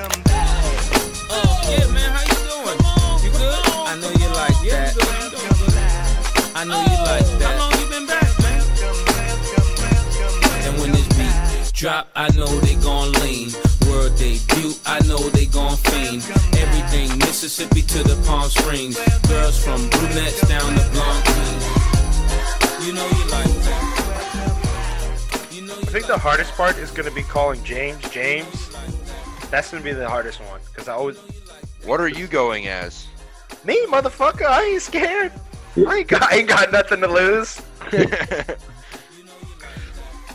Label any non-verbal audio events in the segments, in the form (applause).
Oh, yeah, man, how you doing? You good? I know you like oh, that. I know you like that. How long you been back, man? And when this beat drop, I know they gon' lean. World debut, I know they gon' fiend. Everything Mississippi to the Palm Springs. Girls from brunettes down to blonde queens. You know you like that. You know you I think the hardest part is going to be calling James James. That's going to be the hardest one because I always What are you going as? me motherfucker. I ain't scared. I ain't got, I ain't got nothing to lose. (laughs)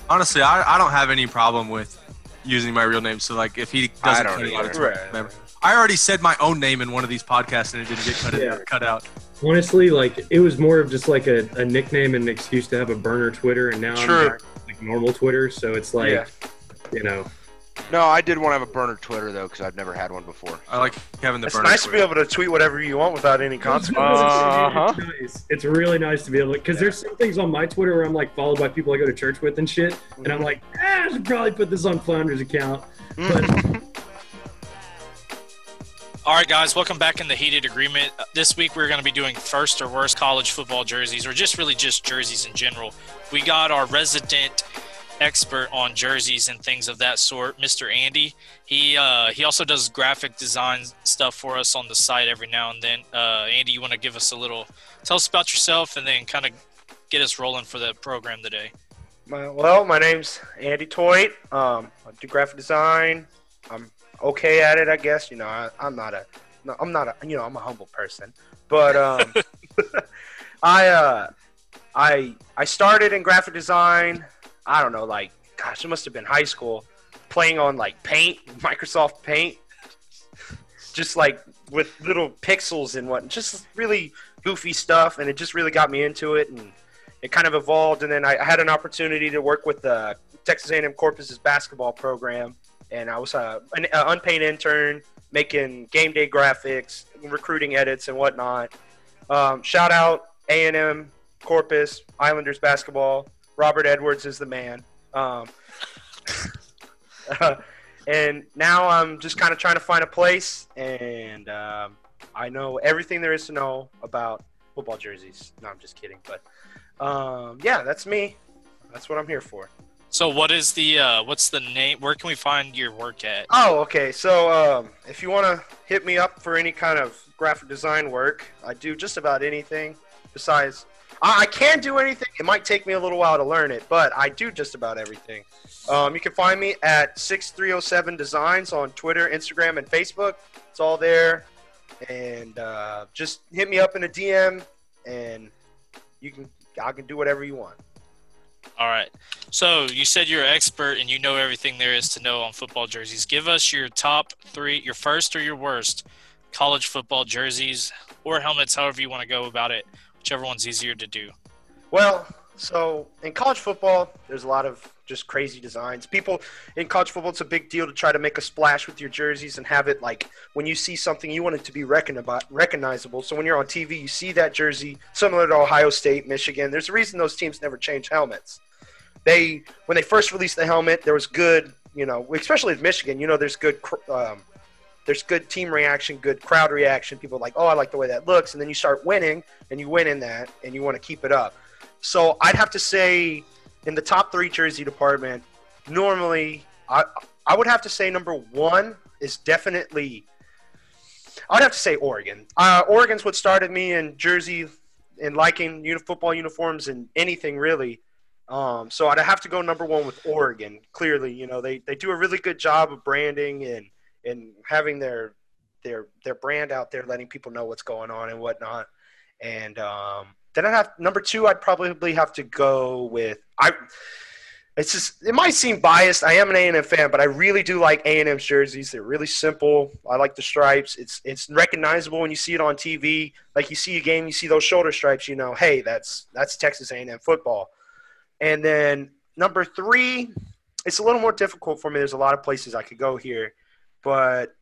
Honestly, I, I don't have any problem with using my real name. So like, if he doesn't don't cut it out, Right. whatever. I already said my own name in one of these podcasts and it didn't get cut, Yeah. cut out. Honestly, like it was more of just like a, a nickname and an excuse to have a burner Twitter, and now True. I'm back like normal Twitter. So it's like, Yeah. you know, no, I did want to have a burner Twitter though, because I've never had one before. I like having the It's burner. nice to be able to tweet whatever you want without any consequences. Uh-huh. It's nice. It's really nice to be able to, because there's some things on my Twitter where I'm like followed by people I go to church with and shit, and I'm like, ah, I should probably put this on Flounder's account. But (laughs) All right, guys, welcome back in the heated agreement. Uh, This week we're going to be doing first or worst college football jerseys, or just really just jerseys in general. We got our resident expert on jerseys and things of that sort, Mr. Andy. He uh, he also does graphic design stuff for us on the site every now and then. Uh, Andy, you want to give us a little, tell us about yourself, and then kind of get us rolling for the program today. My, well, my name's Andy Toit. Um, I do graphic design. I'm okay at it, I guess. You know, I, I'm not a, no, I'm not a, you know, I'm a humble person. But um, (laughs) I, uh, I, I started in graphic design. I don't know, like, gosh, it must have been high school, playing on like Paint, (laughs) Microsoft Paint, just like with little pixels and what, just really goofy stuff, and it just really got me into it and it kind of evolved, and then I, I had an opportunity to work with the Texas A&M Corpus's basketball program, and I was uh, an uh, unpaid intern making game day graphics, recruiting edits, and whatnot. Um, shout out A&M Corpus Islanders basketball. Robert Edwards is the man. Um, (laughs) and now I'm just kind of trying to find a place, and um, I know everything there is to know about football jerseys. No, I'm just kidding, but um, yeah, that's me. That's what I'm here for. So, what is the uh, what's the name? Where can we find your work at? Oh, okay. So um, if you want to hit me up for any kind of graphic design work, I do just about anything. Besides, I, can do anything. It might take me a little while to learn it, but I do just about everything. Um, you can find me at 6307 Designs on Twitter, Instagram, and Facebook. It's all there. And uh, just hit me up in a DM, and you can I can do whatever you want. All right. So you said you're an expert and you know everything there is to know on football jerseys. Give us your top three, your first or your worst college football jerseys or helmets, however you want to go about it, whichever one's easier to do. Well, so in college football, there's a lot of just crazy designs. People in college football, it's a big deal to try to make a splash with your jerseys and have it like when you see something, you want it to be recogni- recognizable. So when you're on TV, you see that jersey, similar to Ohio State, Michigan. There's a reason those teams never change helmets. They when they first released the helmet, there was good, you know, especially with Michigan. You know, there's good. Um, there's good team reaction, good crowd reaction. People are like, oh, I like the way that looks, and then you start winning, and you win in that, and you want to keep it up. So I'd have to say, in the top three jersey department, normally I I would have to say number one is definitely. I'd have to say Oregon. Uh, Oregon's what started me in jersey and liking uni- football uniforms and anything really. Um, so I'd have to go number one with Oregon. Clearly, you know they, they do a really good job of branding and and having their their their brand out there, letting people know what's going on and whatnot. And um, then I'd have number two. I'd probably have to go with I. It's just it might seem biased. I am an A and M fan, but I really do like A and M jerseys. They're really simple. I like the stripes. It's it's recognizable when you see it on TV. Like you see a game, you see those shoulder stripes. You know, hey, that's that's Texas A and M football. And then number three, it's a little more difficult for me. There's a lot of places I could go here, but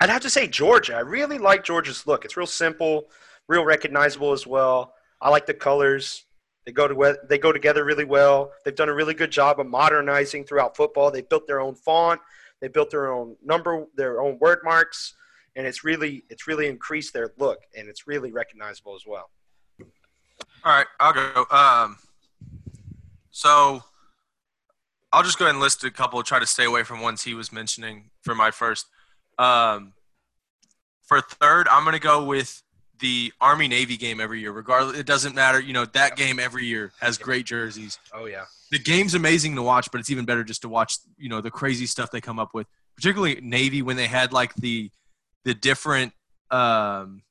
I'd have to say Georgia. I really like Georgia's look. It's real simple, real recognizable as well. I like the colors. They go to they go together really well. They've done a really good job of modernizing throughout football. They built their own font. They built their own number, their own word marks, and it's really it's really increased their look, and it's really recognizable as well. All right, I'll go. Um, so I'll just go ahead and list a couple. Try to stay away from ones he was mentioning for my first. Um, for third, I'm going to go with the Army Navy game every year. Regardless, it doesn't matter. You know that game every year has great jerseys. Oh yeah, The game's amazing to watch, but it's even better just to watch. You know the crazy stuff they come up with, particularly Navy when they had like the the different um,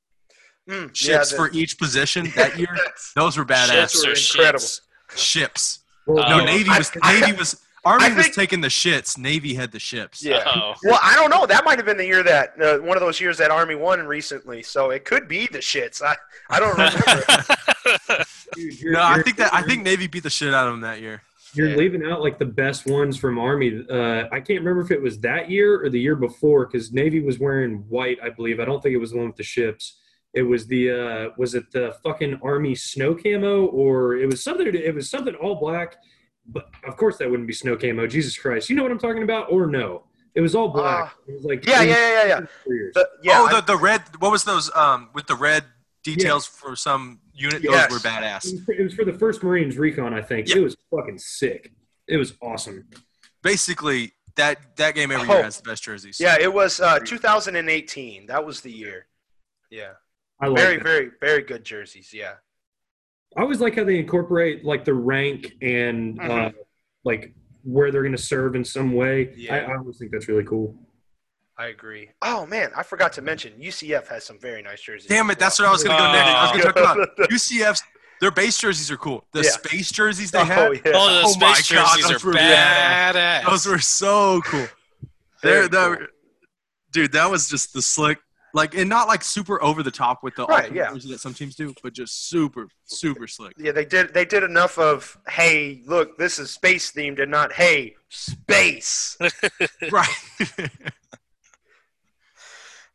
Mm, ships the- for each position that year. (laughs) Those were badass Ships were incredible. shits? ships. Well, No. Navy was Navy was Army I was taking the shits. Navy had the ships. Yeah. Oh. Well, I don't know. That might have been the year that uh, one of those years that Army won recently. So it could be the shits. I I don't remember. (laughs) dude, you're- No, I you're- think that I think Navy beat the shit out of them that year. You're Yeah. leaving out like the best ones from Army. Uh, I can't remember if it was that year or the year before because Navy was wearing white, I believe. I don't think it was the one with the ships. It was the uh, was it the fucking Army snow camo or it was something. It was something all black, but of course that wouldn't be snow camo. Jesus Christ, you know what I'm talking about? Or no? It was all black. it was like yeah, yeah, yeah, yeah, yeah. yeah. The- yeah, oh, I- the the red. What was those? Um, with the red details for some unit. Yes. Those were badass. It was, for, it was for the first Marines recon, I think. Yeah. It was fucking sick. It was awesome. Basically, that that game every Oh. year has the best jerseys. yeah, it was uh, 2018. That was the year. Yeah, I like very, that. very, very good jerseys. Yeah. I always like how they incorporate like the rank and uh, Mhm. like where they're going to serve in some way. Yeah. I, I always think that's really cool. I agree. Oh man, I forgot to mention UCF has some very nice jerseys. Damn it, that's what I was gonna go next. I was gonna talk about Oh. UCF's. Their base jerseys are cool. The Yeah. space jerseys they Oh, yeah. Oh, the Oh my space God, those are were badass. Those were so cool. Very They're- cool. that- Dude, that was just the slick, like, and not like super over the top with the Right, ultimate yeah. that some teams do, but just super, super slick. Yeah, they did. They did enough of hey, look, this is space themed, and not hey, space. (laughs) right. (laughs)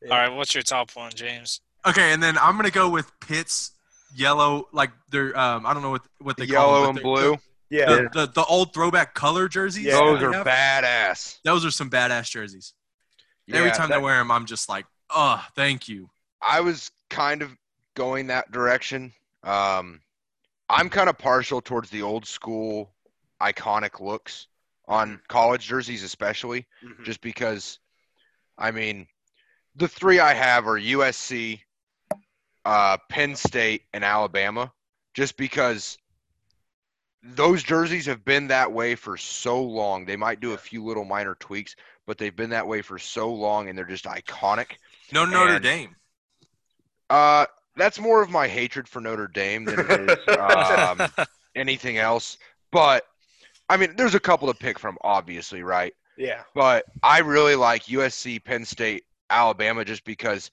All right, what's your top one, James? okay, and then I'm gonna go with Pitt's yellow, like they're, um, I don't know what what they call Yellow them, and blue. Yeah, The, the, the old throwback color jerseys. Yeah. Those are have, badass. Those are some badass jerseys. Every time that- they wear them, I'm just like, oh, thank you. I was kind of going that direction. Um, I'm kind of partial towards the old school, iconic looks on college jerseys, especially, Mhm. just because. I mean, the three I have are USC, uh, Penn State, and Alabama, just because those jerseys have been that way for so long. They might do a few little minor tweaks, but they've been that way for so long, and they're just iconic. No Notre And- Dame. Uh, that's more of my hatred for Notre Dame than it is (laughs) um, anything else. But I mean, there's a couple to pick from, obviously, right? yeah, But I really like USC, Penn State, Alabama, just because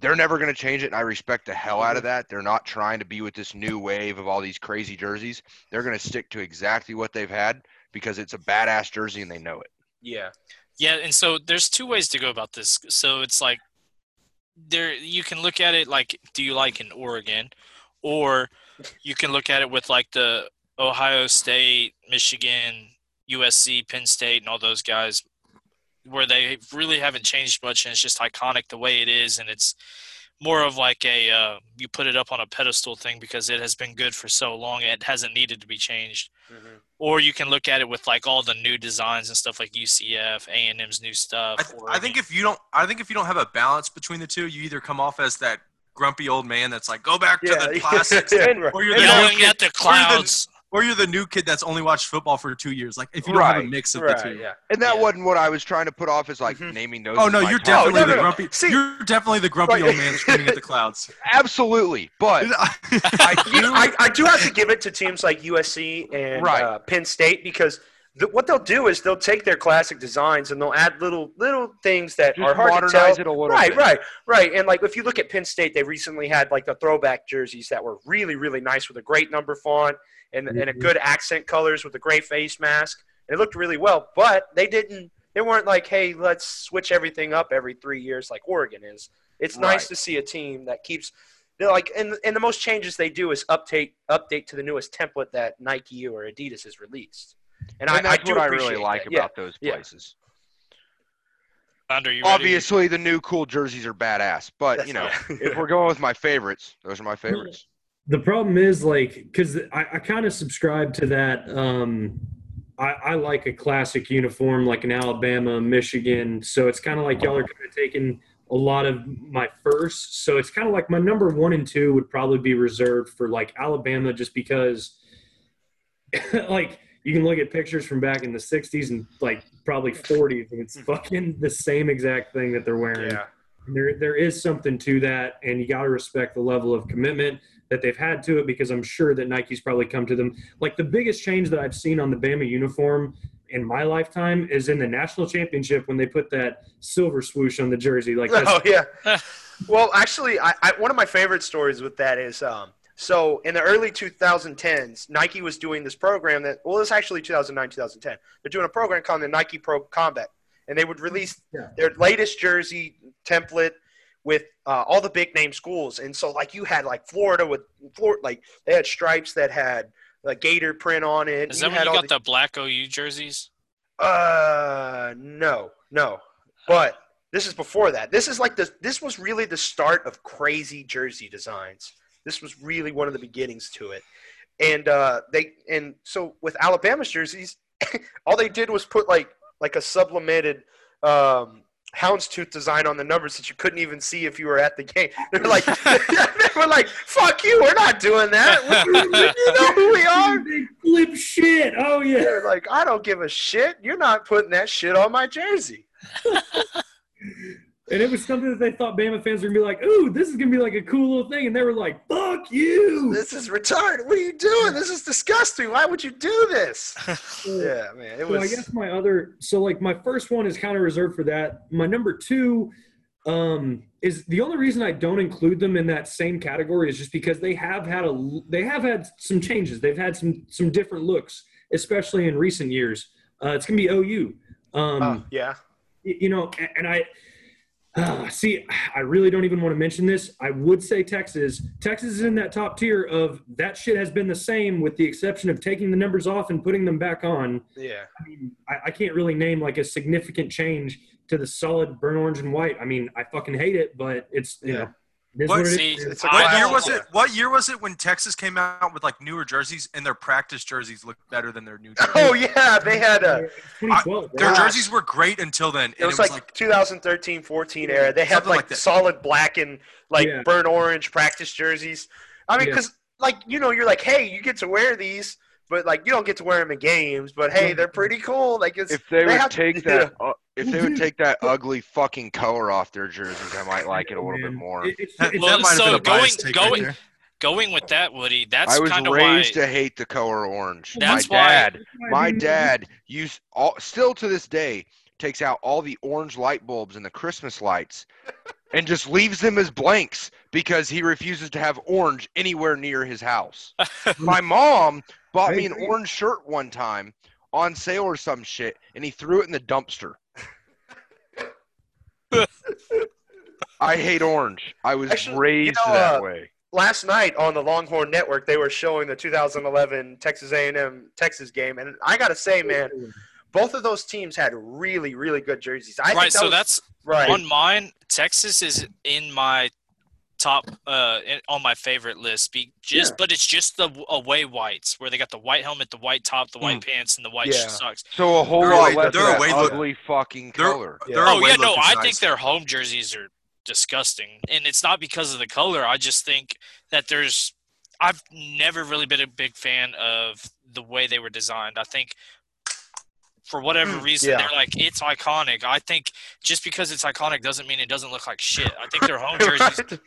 they're never going to change it, and I respect the hell out of that. They're not trying to be with this new wave of all these crazy jerseys. They're going to stick to exactly what they've had because it's a badass jersey and they know it. yeah, Yeah, and so there's two ways to go about this. So it's like there you can look at it like do you like in Oregon? Or you can look at it with like the Ohio State, Michigan, USC, Penn State and all those guys where they really haven't changed much and it's just iconic the way it is and it's more of like a uh, you put it up on a pedestal thing because it has been good for so long it hasn't needed to be changed Mhm. or you can look at it with like all the new designs and stuff like UCF, A and M's new stuff. I, th- I think if you don't, I think if you don't have a balance between the two, you either come off as that grumpy old man that's like, go back to the classics, (laughs) yeah, right. or you're yelling at the or you're the- clouds. Or you're the new kid that's only watched football for two years. Like if you don't have a mix of right, the two. yeah. And that Yeah. wasn't what I was trying to put off as like Mhm. naming those. Oh no, you're definitely no, the no, no. grumpy. See- you're definitely the grumpy Right. old man screaming at the clouds. (laughs) Absolutely, but (laughs) I (laughs) do. I, I do have to give it to teams like USC and Right. uh, Penn State because the, what they'll do is they'll take their classic designs and they'll add little little things that just are hard to tell. modernize it a little Right, bit. right, right. And like if you look at Penn State, they recently had like the throwback jerseys that were really, really nice with a great number font and, and mm-hmm. a good accent colors with a gray face mask. And it looked really well, but they didn't. They weren't like, hey, let's switch everything up every three years like Oregon is. It's nice Right. to see a team that keeps. They're like, and, and the most changes they do is update update to the newest template that Nike or Adidas has released. And, And I, I that's do what I really like that. Yeah. about those yeah. places. Under you ready? Obviously, the new cool jerseys are badass, but That's you know, if we're going with my favorites, those are my favorites. (laughs) The problem is like because I, I kind of subscribe to that. Um, I, I like a classic uniform like an Alabama, Michigan. So it's kind of like y'all are kind of taking a lot of my first. So it's kind of like my number one and two would probably be reserved for like Alabama, just because (laughs) like you can look at pictures from back in the '60s and like probably '40s, and it's fucking the same exact thing that they're wearing. Yeah. There, there is something to that, and you got to respect the level of commitment that they've had to it because I'm sure that Nike's probably come to them. Like the biggest change that I've seen on the Bama uniform in my lifetime is in the national championship when they put that silver swoosh on the jersey. Like that's, Oh yeah. (laughs) well, actually, I, I one of my favorite stories with that is um, so in the early 2010s, Nike was doing this program that well, it's actually 2009 2010. They're doing a program called the Nike Pro Combat, and they would release Yeah. their latest jersey template with uh, all the big name schools. And so like you had like Florida with Florida, like they had stripes that had a gator print on it. Is that when had you got the black OU jerseys? uh, no, no. But this is before that. This is like the. This was really the start of crazy jersey designs. This was really one of the beginnings to it, and uh, they and so with Alabama's jerseys, (laughs) all they did was put like like a sublimated um, houndstooth design on the numbers that you couldn't even see if you were at the game. (laughs) They're like, (laughs) they were like, "Fuck you, we're not doing that. We- (laughs) we- you know who we are." big flip shit. Oh yeah. They're like, I don't give a shit. You're not putting that shit on my jersey. And it was something that they thought Bama fans were gonna be like, "Ooh, this is gonna be like a cool little thing," and they were like, "Fuck you!" This is retarded. What are you doing? This is disgusting. Why would you do this? (laughs) Yeah, man. It So I guess my other, so like my first one is kind of reserved for that. My number two um, is the only reason I don't include them in that same category is just because they have had a, they have had some changes. They've had some some different looks, especially in recent years. Uh, it's gonna be OU. Um, Oh, yeah. you know, and I uh, (sighs) see. I really don't even want to mention this. I would say Texas. Texas is in that top tier of that shit has been the same, with the exception of taking the numbers off and putting them back on. Yeah. I mean, I, I can't really name like a significant change to the solid burnt orange and white. I mean, I fucking hate it, but it's you Yeah. know, What- what it See, is. It's What year was it? What year was it when Texas came out with like newer jerseys and their practice jerseys looked better than their new (laughs) jerseys? Oh yeah, they had a. 2012. Their jerseys were great until then. It was, like, 2013, 14 era. They had like, like solid black and like Yeah. burnt orange practice jerseys. I mean, Yeah. because like you know, you're like, hey, you get to wear these, but like you don't get to wear them in games. But hey, they're pretty cool. Like it's If they would have- take (laughs) that, uh, if they would take that ugly fucking color off their jerseys, I might like it a little bit more. it- it's- it's- Well, that might have so been going- right going- Going with that, Woody, that's I was kind of why. raised to hate the color orange. That's my why- dad, I my dad used all still to this day takes out all the orange light bulbs and the Christmas lights and just leaves them as blanks because he refuses to have orange anywhere near his house. (laughs) my mom bought me an orange shirt one time on sale or some shit and he threw it in the dumpster. I hate orange. I was Actually, you raised know, that uh, way. last night on the Longhorn Network, they were showing the 2011 Texas A&M Texas game, and I gotta say, man, both of those teams had really, really good jerseys. I think right, that so was- that's right. on mine. Texas is in my top uh on my favorite list. Be just, but it's just the away whites where they got the white helmet, the white top, the white pants, and the white Yeah. socks. So a whole Their lot away- less their of that away look- ugly fucking Their- color. Yeah. their Oh yeah, no, I nice. think their home jerseys are disgusting, and it's not because of the color. I just think that there's. I've never really been a big fan of the way they were designed. I think. For whatever Mm, reason, yeah. they're like it's iconic. I think just because it's iconic doesn't mean it doesn't look like shit. I think their home (laughs) jerseys Right?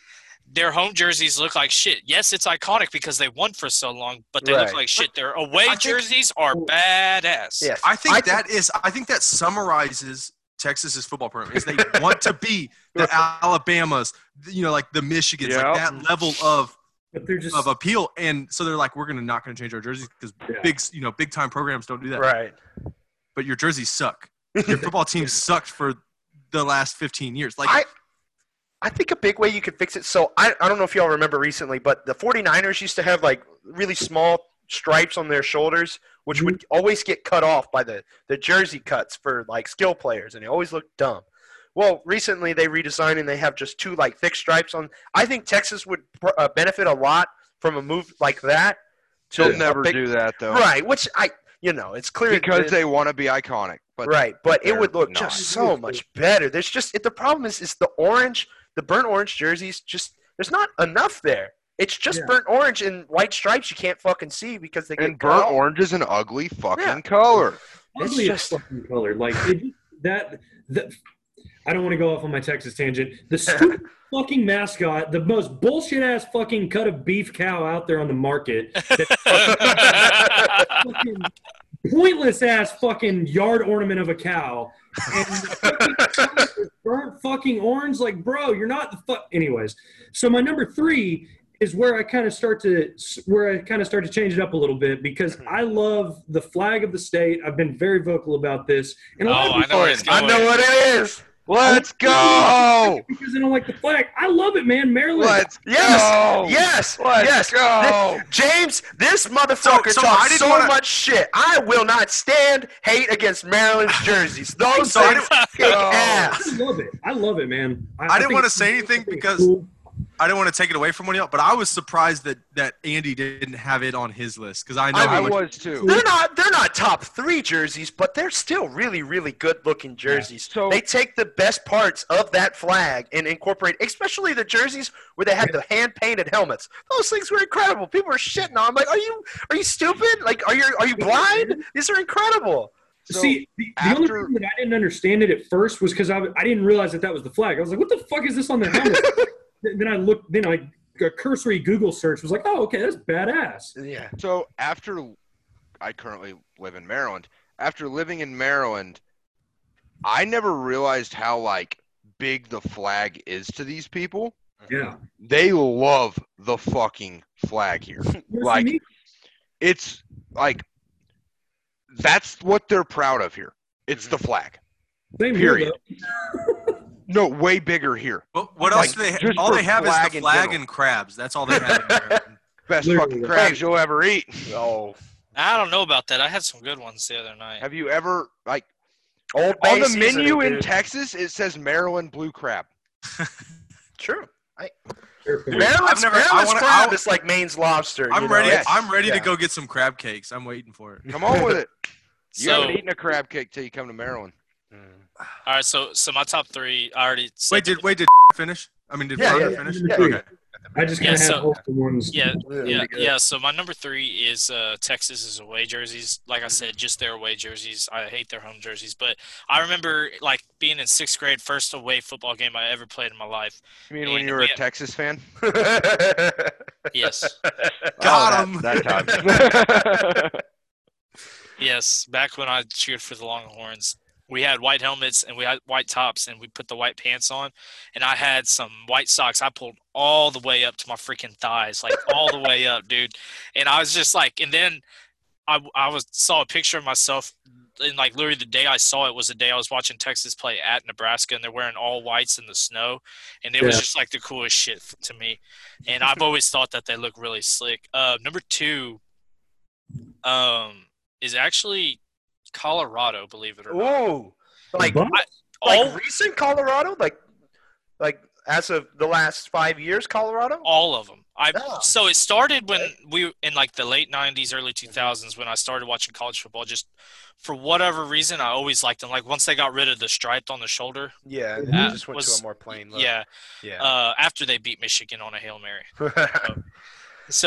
their home jerseys look like shit. Yes, it's iconic because they won for so long, but they Right. look like shit. Their away think- jerseys are badass. Yes. I think I that is. I think that summarizes Texas's football program. Is they want to be the (laughs) Alabamas, you know, like the Michigans, Yeah. like that level of but they're just of appeal. And so they're like, we're gonna not gonna change our jerseys because Yeah. big, you know, big time programs don't do that. right. But your jerseys suck. Your (laughs) football team sucked for the last 15 years. Like, I I think a big way you could fix it. So I, I don't know if y'all remember recently, but the 49ers used to have like really small stripes on their shoulders, which would always get cut off by the, the jersey cuts for like skill players, and it always looked dumb. Well, recently they redesigned and they have just two like thick stripes on. I think Texas would uh, benefit a lot from a move like that. They'll never big- do that though, Right, which I, you know, it's clear because they want to be iconic. But right, but it would look not. just so much better. There's just it, the problem is is the orange, the burnt orange jerseys. Just there's not enough there. It's just Yeah. burnt orange and white stripes you can't fucking see because they get and burnt cut. orange is an ugly fucking Yeah. color. It's ugly just- fucking color. Like it, that. The, I don't want to go off on my Texas tangent. The stupid (laughs) fucking mascot, the most bullshit ass fucking cut of beef cow out there on the market. (laughs) fucking pointless ass fucking yard ornament of a cow. And fucking (laughs) burnt fucking orange. Like, bro, you're not the fuck. Anyways, so my number three is where I kind of start to where I kind of start to change it up a little bit because mm-hmm. I love the flag of the state. I've been very vocal about this, and Oh, I people know where I know what it is. Let's (laughs) go! because they don't like the flag. I love it, man. Maryland. Let's Yes, go! yes, Let's yes. go! James, this motherfucker So- so talks didn't so wanna- much shit. I will not stand hate against Maryland's (sighs) jerseys. Those So I things kick ass. I love it. I love it, man. I didn't wanna say anything I think it's because- cool. I didn't want to take it away from one of y'all, but I was surprised that that Andy didn't have it on his list because I know I how much- was too. They're not they're not top three jerseys, but they're still really, really good looking jerseys. So- they take the best parts of that flag and incorporate especially the jerseys where they had the hand painted helmets. Those things were incredible. People are shitting on. 'em. like, are you are you stupid? Like are you are you blind? These are incredible. So, See, the, the only after- reason that I didn't understand it at first was because I, I didn't realize that that was the flag. I was like, "What the fuck is this on the helmet?" (laughs) then I looked. Then I a cursory Google search was like, "Oh, okay, that's badass." Yeah. So after I currently live in Maryland, after living in Maryland, I never realized how like big the flag is to these people. Yeah, They love the fucking flag here. (laughs) Like- It's like that's what they're proud of here. It's the mm-hmm. flag. Same period. though. (laughs) No, way bigger here. What, what Like, else do they? just all they have is flag the flag general. and crabs. That's all they have. In. (laughs) Best Literally. fucking crabs you'll ever eat. Oh. I don't know about that. I had some good ones the other night. Have you ever like Old on the menu in. Texas? It says Maryland blue crab. (laughs) True. Fair point. Maryland's, I've never- I Maryland's wanna- crab I- is like Maine's lobster. I'm you know? ready. Yes. I'm ready Yeah. to go get some crab cakes. I'm waiting for it. Come on with it. (laughs) You So, haven't eaten a crab cake till you come to Maryland. All right. So, so my top three. I already said Wait, did wait did (laughs) finish? I mean, did Yeah, Flounder yeah, finish? yeah. Okay. I just Yeah, kind so- have wholesome ones. Yeah, Yeah. yeah, yeah. So my number three is uh, Is away jerseys. Like I said, just their away jerseys. I hate their home jerseys, but I remember like being in sixth grade, first away football game I ever played in my life. You mean when you were we- a Texas fan? (laughs) Yes, (laughs) Got Oh, 'em. That, that time. yes. Back when I cheered for the Longhorns, we had white helmets and we had white tops, and we put the white pants on. And I had some white socks. I pulled all the way up to my freaking thighs, like all the way up, dude. And I was just like, and then I I was saw a picture of myself. And like literally the day I saw it was the day I was watching Texas play at Nebraska, and they're wearing all whites in the snow, and it was just like the coolest shit to me. And I've always thought that they look really slick. Uh, number two, um, is actually Colorado, believe it or not. Whoa. Like But- like All recent Colorado? Like like as of the last five years, Colorado? all of them. I Yeah. so it started when we in like the late '90s, early 2000s when I started watching college football. Just for whatever reason, I always liked them. Like once they got rid of the stripe on the shoulder, Yeah, and That just went was- to a more plain look. yeah. Yeah. Uh, after they beat Michigan on a hail mary, (laughs) so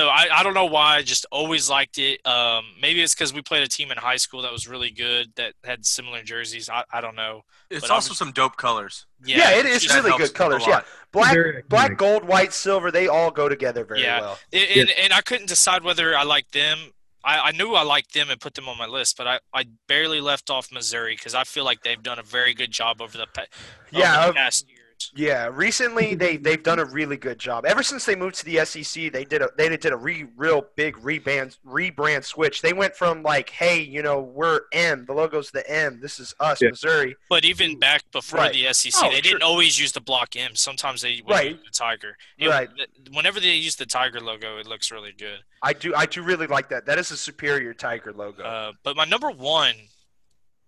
I, I don't know why. I just always liked it. Um, maybe it's because we played a team in high school that was really good that had similar jerseys. I, I don't know. It's But also just- some dope colors. Yeah, yeah, it is really good colors. Yeah, black, black, gold, white, silver. They all go together very Yeah. well. And, and, and I couldn't decide whether I liked them. I, I knew I liked them and put them on my list, but I, I barely left off Missouri because I feel like they've done a very good job over the, pa- Yeah, over the past years. Yeah, recently (laughs) they they've done a really good job. Ever since they moved to the SEC, they did a they did a re, real big rebrand rebrand switch. They went from like, hey, you know, we're M, the logo's the M. This is us, Yeah. Missouri. But even back before Right. the SEC, Oh, they didn't always use the block M. Sometimes they would Right. use the tiger. It- Right. Whenever they use the tiger logo, it looks really good. I do I do really like that. That is a superior Tiger logo. Uh, but my number one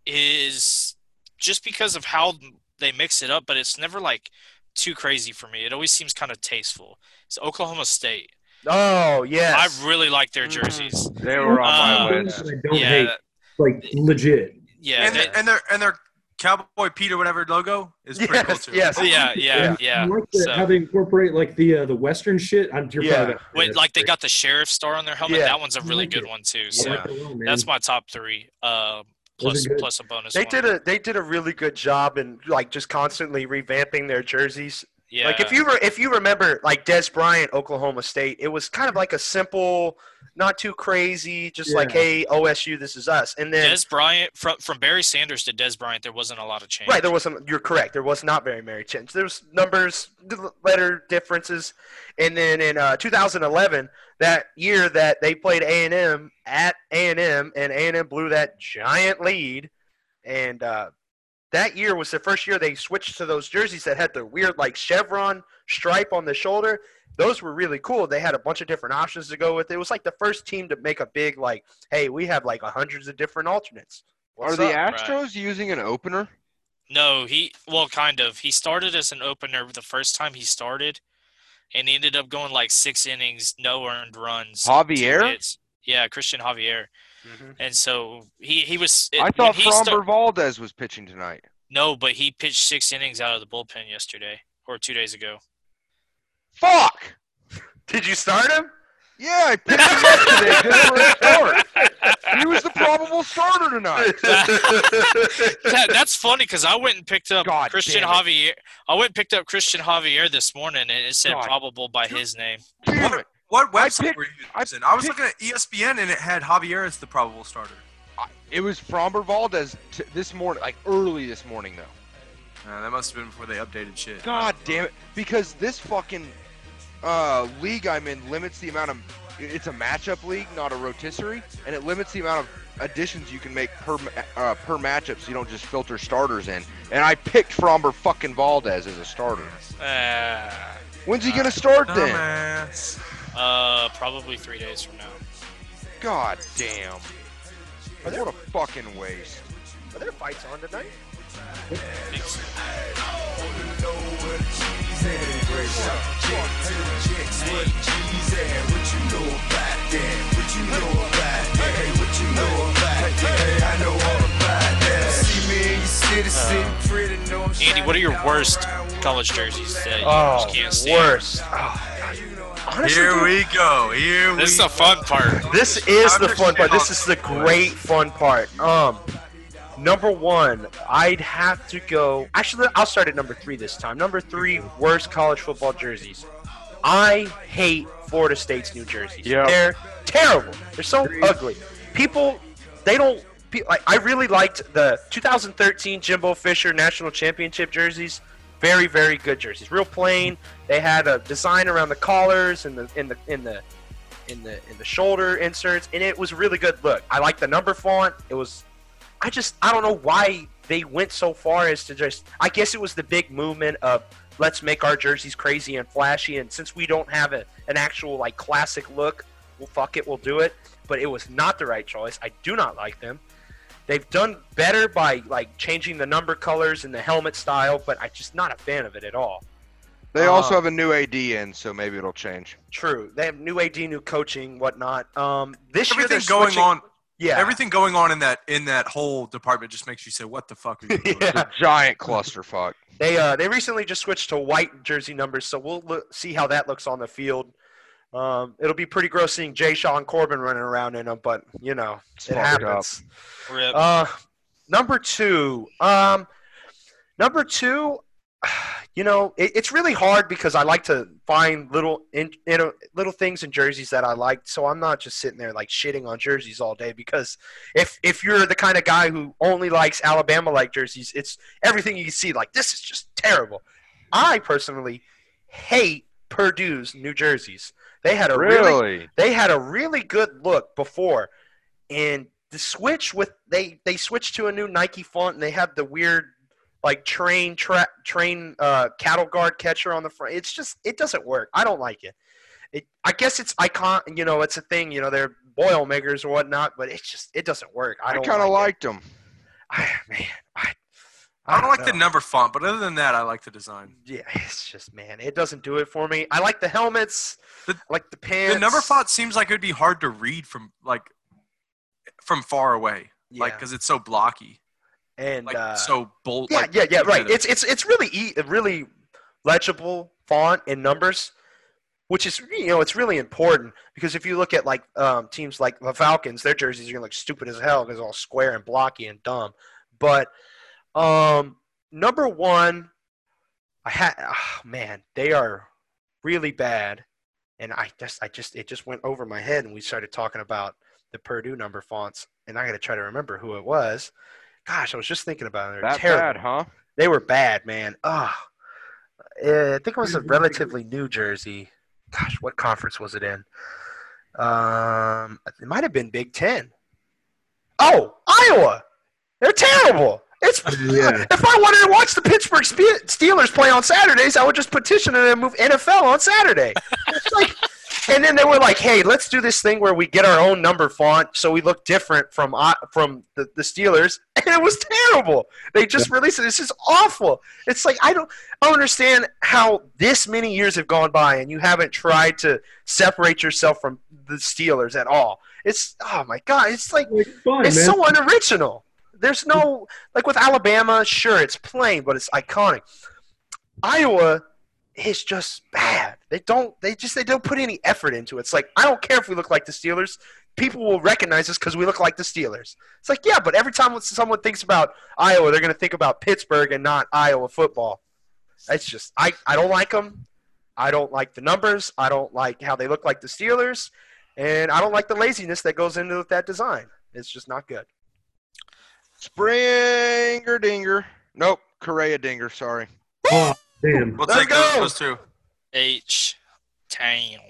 is just because of how they mix it up, but it's never like too crazy for me. It always seems kind of tasteful. It's Oklahoma State. Oh yes. I really like their Mhm. jerseys. They were on my Uh, list. I don't Yeah, hate, like legit. yeah, and, they- and their and their Cowboy Pete or whatever logo is pretty cool too. yes. yeah, yeah, yeah. I like So- how they incorporate like the uh, the western shit. I'm you're Yeah. probably Wait, like they got the sheriff star on their helmet. Yeah. That one's a really like good it. one too. I So like it well, man. that's my top three. Those plus plus a bonus. They one. did a they did a really good job in like just constantly revamping their jerseys. yeah. Like if you re- if you remember like Dez Bryant, Oklahoma State, it was kind of like a simple, not too crazy, just like hey OSU, this is us. And then Dez Bryant from from Barry Sanders to Dez Bryant, there wasn't a lot of change. right there wasn't. You're correct. There was not very many change. There was numbers, letter differences, and then in uh, 2011, that year that they played A and M at A and M, and A and M blew that giant lead, and uh, that year was the first year they switched to those jerseys that had the weird like chevron stripe on the shoulder. Those were really cool. They had a bunch of different options to go with. It was like the first team to make a big like, hey, we have like hundreds of different alternates. Are What's the up? Astros using an opener? No, he well, kind of. He started as an opener the first time he started, and he ended up going like six innings, no earned runs. Javier? Yeah, Christian Javier. Mhm. And so he he was. I thought he sta- Framber Valdez was pitching tonight. no, but he pitched six innings out of the bullpen yesterday or two days ago. Fuck! Did you start him? Yeah, I picked him up today just for a start. He was the probable starter tonight. (laughs) that, that's funny because I went and picked up God Christian. Javier. I went and picked up Christian Javier this morning, and it said God. probable by his name. Damn it. What website picked- were you using? I, was picked- looking at ESPN and it had Javier as the probable starter. It was Framber Valdez t- this morning, like early this morning, though. Uh, that must have been before they updated shit. God damn it! Because this fucking uh, league I'm in limits the amount of. It's a matchup league, not a rotisserie, and it limits the amount of additions you can make per uh, per matchup, so you don't just filter starters in. And I picked Framber fucking Valdez as a starter. Uh, When's he gonna start then? Dumbass. uh, probably three days from now. God damn! What a fucking waste. Are there fights on tonight? I think so. Andy, what are your worst college jerseys that you Oh, just can't stand? worst. Oh, Honestly, Here dude, we go. Here This is the fun part. This is I'm the fun part. This is the the great fun part. Um, number one, I'd have to go. Actually, I'll start at number three this time. Number three, worst college football jerseys. I hate Florida State's New Jerseys. Yep. They're terrible. They're so ugly. People, they don't. pe- Like, I really liked the 2013 Jimbo Fisher National Championship jerseys. Very, very good jerseys. Real plain. They had a design around the collars and the in the in the in the in the shoulder inserts, and it was really good look. I like the number font. It was. I just I don't know why they went so far as to just. I guess it was the big movement of let's make our jerseys crazy and flashy, and since we don't have a, an actual like classic look, well fuck it, we'll do it. But it was not the right choice. I do not like them. They've done better by like changing the number colors and the helmet style, but I'm just not a fan of it at all. They also Uh, have a new AD in, so maybe it'll change. True. They have new AD, new coaching, whatnot. Um, this year Everything they're going switching- on. Yeah. Everything going on in that in that whole department just makes you say, "What the fuck are you (laughs) doing?" yeah. Giant clusterfuck. They uh they recently just switched to white jersey numbers, so we'll look, see how that looks on the field. Um, it'll be pretty gross seeing Jashaun Corbin running around in them, but you know It's it fucked happens. Rip. Uh, number two. Um, number two. You know, it, it's really hard because I like to find little in, you know, little things in jerseys that I like. So I'm not just sitting there like shitting on jerseys all day because if if you're the kind of guy who only likes Alabama like jerseys, it's everything you see like this is just terrible. I personally hate Purdue's New Jerseys. They had a really Really? they had a really good look before and the switch with they they switched to a new nike font and they have the weird like train tra- train uh, cattle guard catcher on the front it's just it doesn't work i don't like it, it i guess it's icon you know it's a thing you know they're Boilermakers or whatnot but it's just it doesn't work i I don't kind of like it. liked them. I, man, I, I don't like the number font, but other than that, I like the design. Yeah, it's just man, it doesn't do it for me. I like the helmets. The- I like the pants. The number font seems like it would be hard to read from like from far away, yeah. like because it's so blocky, and like uh, so bold. yeah, like, yeah, yeah, right. It's it's it's really e- really legible font and numbers, which is you know it's really important because if you look at like um, teams like the Falcons, their jerseys are gonna look stupid as hell because all square and blocky and dumb. But um, number one, I had oh, man, they are really bad, and I just I just it just went over my head, and we started talking about the Purdue number fonts, and I got to try to remember who it was. Gosh, I was just thinking about it. They're That terrible. bad, huh? They were bad, man. Ah, I think it was a (laughs) relatively new jersey. Gosh, what conference was it in? Um, it might have been Big Ten. Oh, Iowa. They're terrible. It's Yeah. (laughs) if I wanted to watch the Pittsburgh Steelers play on Saturdays, I would just petition and move NFL on Saturday. (laughs) It's like, and then they were like, "Hey, let's do this thing where we get our own number font so we look different from uh, from the, the Steelers." (laughs) And it was terrible. They just released it. This is awful. It's like I don't, I don't understand how this many years have gone by and you haven't tried to separate yourself from the Steelers at all. It's oh my god, it's like Like, fine, it's so unoriginal. There's no like with Alabama, sure it's plain, but it's iconic. Iowa is just bad. They don't they just they don't put any effort into it. It's like I don't care if we look like the Steelers. People will recognize us because we look like the Steelers. It's like yeah, but every time someone thinks about Iowa, they're going to think about Pittsburgh and not Iowa football. It's just I I don't like them. I don't like the numbers. I don't like how they look like the Steelers, and I don't like the laziness that goes into that design. It's just not good. Springer Dinger. Nope, Correa Dinger. Sorry. Oh, damn. We'll Let's take those, go. those two. H Town.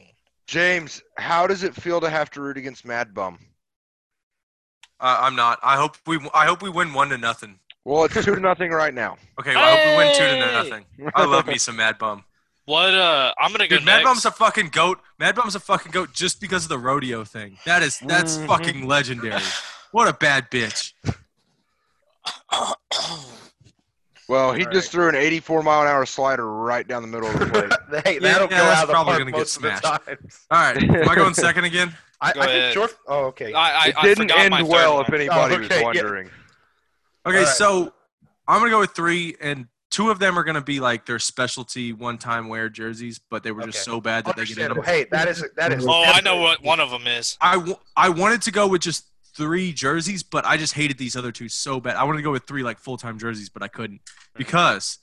James, how does it feel to have to root against Mad Bum? Uh, I'm not. I hope we. I hope we win one to nothing. Well, it's two to nothing right now. (laughs) Okay, well, I hope we win two to Hey! nothing. I love me some Mad Bum. What? Uh, I'm gonna go Dude, Mad next. Bum's a fucking goat. Mad Bum's a fucking goat just because of the rodeo thing. That is that's Mhm. fucking legendary. What a bad bitch. (coughs) (coughs) (coughs) Well, he All just threw an 84 mile an hour slider right down the middle of the plate. (laughs) hey, Yeah, that'll yeah, go that's out of the probably park gonna get most of the smashed. All right, am I going second again? (laughs) I, Go I think Jorf. Oh, okay. I, I, it didn't forgot end well, one. if anybody Oh, okay, was wondering. Okay, All right. so I'm gonna go with three, and two of them are gonna be like their specialty one-time wear jerseys, but they were just so bad that they get in. Understandable. Hey, that is that is. Oh, I know what one of them is. I, w- I wanted to go with just three jerseys, but I just hated these other two so bad. I wanted to go with three like full-time jerseys, but I couldn't because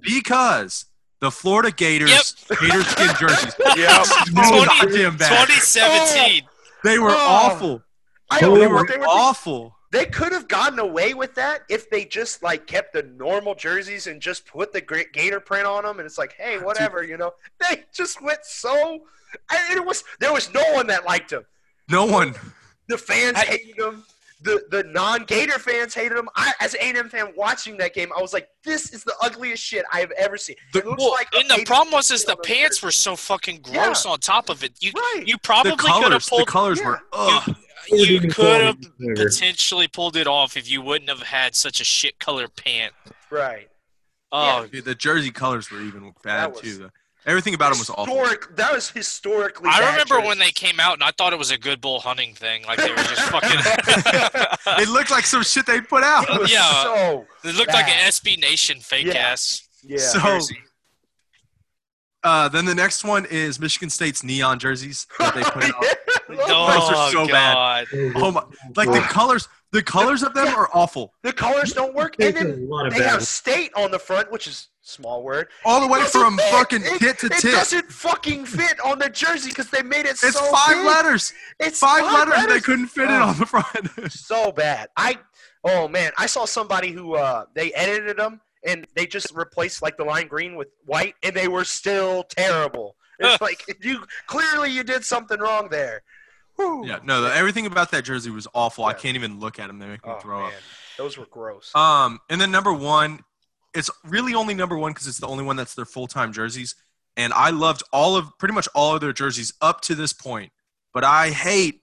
because the Florida Gators Gator skin jerseys. (laughs) Yeah. so 20 goddamn bad. 2017. They were Oh. awful. I don't They know. were They, were awful. they could have gotten away with that if they just like kept the normal jerseys and just put the gator print on them, and it's like, hey, whatever, you know. They just went so. And it was there was no one that liked them. No one. The fans I- hated them. The the non Gator fans hated them. I, as an A&M fan watching that game, I was like, "This is the ugliest shit I have ever seen." The- It looks Well, like and the problem was is the pants jerseys. were so fucking gross on top of it. You right. you probably could have pulled The colors yeah. were. Ugh. you could have potentially pulled it off if you wouldn't have had such a shit color pant. right. Oh, Dude, the jersey colors were even bad was- too. Though. Everything about them was awful. Historic. That was historically. I bad remember when they came out, and I thought it was a good bull hunting thing. Like they were just (laughs) fucking. It looked like some shit they put out. It was Yeah. So it looked like an SB Nation fake Yeah. ass. yeah. So- jersey. Uh, then the next one is Michigan State's neon jerseys that they put out. (laughs) Yeah. (laughs) Oh are so bad. god! Oh my! Like the colors, the colors of them are awful. The colors don't work, and then they have state on the front, which is small word. All the way from fit. fucking It- tit to tip. It tit. doesn't fucking fit on the jersey because they made it It's so five big. letters. It's Five, letters. They couldn't fit it Oh. on the front. so bad. I oh man, I saw somebody who uh they edited them and they just replaced like the line green with white and they were still terrible. It's (laughs) like you clearly you did something wrong there. Whew. yeah, no, the, everything about that jersey was awful. I can't even look at them. They make me Oh, throw man. Those were gross. Um, and then number one, it's really only number one because it's the only one that's their full time jerseys. And I loved all of pretty much all of their jerseys up to this point, but I hate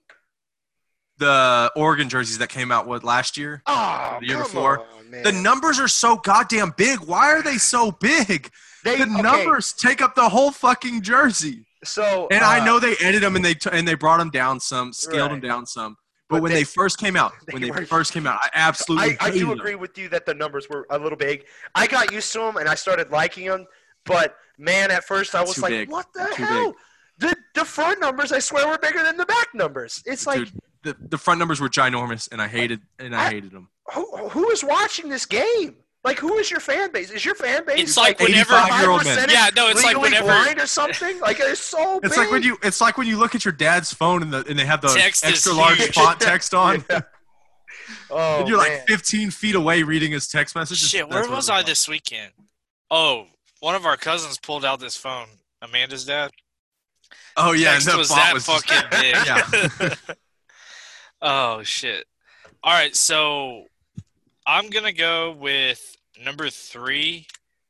the Oregon jerseys that came out what last year. Oh, The year before. on. The numbers are so goddamn big. Why are they so big? They, The okay, numbers take up the whole fucking jersey. So And I uh, know they edited them and they t- and they brought them down some, scaled them down some. But, But when they- they, first came out, (laughs) they when they were- first came out, I absolutely I, I do them. agree with you that the numbers were a little big. I got used to them and I started liking them, but man, at first I was Too like, big. "What the Too hell?" The the front numbers, I swear, were bigger than the back numbers. It's like, Dude, the, the front numbers were ginormous, and I hated and I I- hated them. who, who is watching this game? Like, who is your fan base? Is your fan base It's like whenever- 85-year-old men. Yeah, no, it's like legally whenever- blind or something. Like it's so (laughs) It's big. like when you it's like when you look at your dad's phone and the and they have the Text extra large font text on, (laughs) Yeah. Oh, and you're man. like 15 feet away reading his text messages. Shit, That's where was I this weekend? Oh, one of our cousins pulled out this phone. Amanda's dad. Oh yeah, Text the was that was just- (laughs) fucking big. oh shit! All right, so I'm gonna go with number three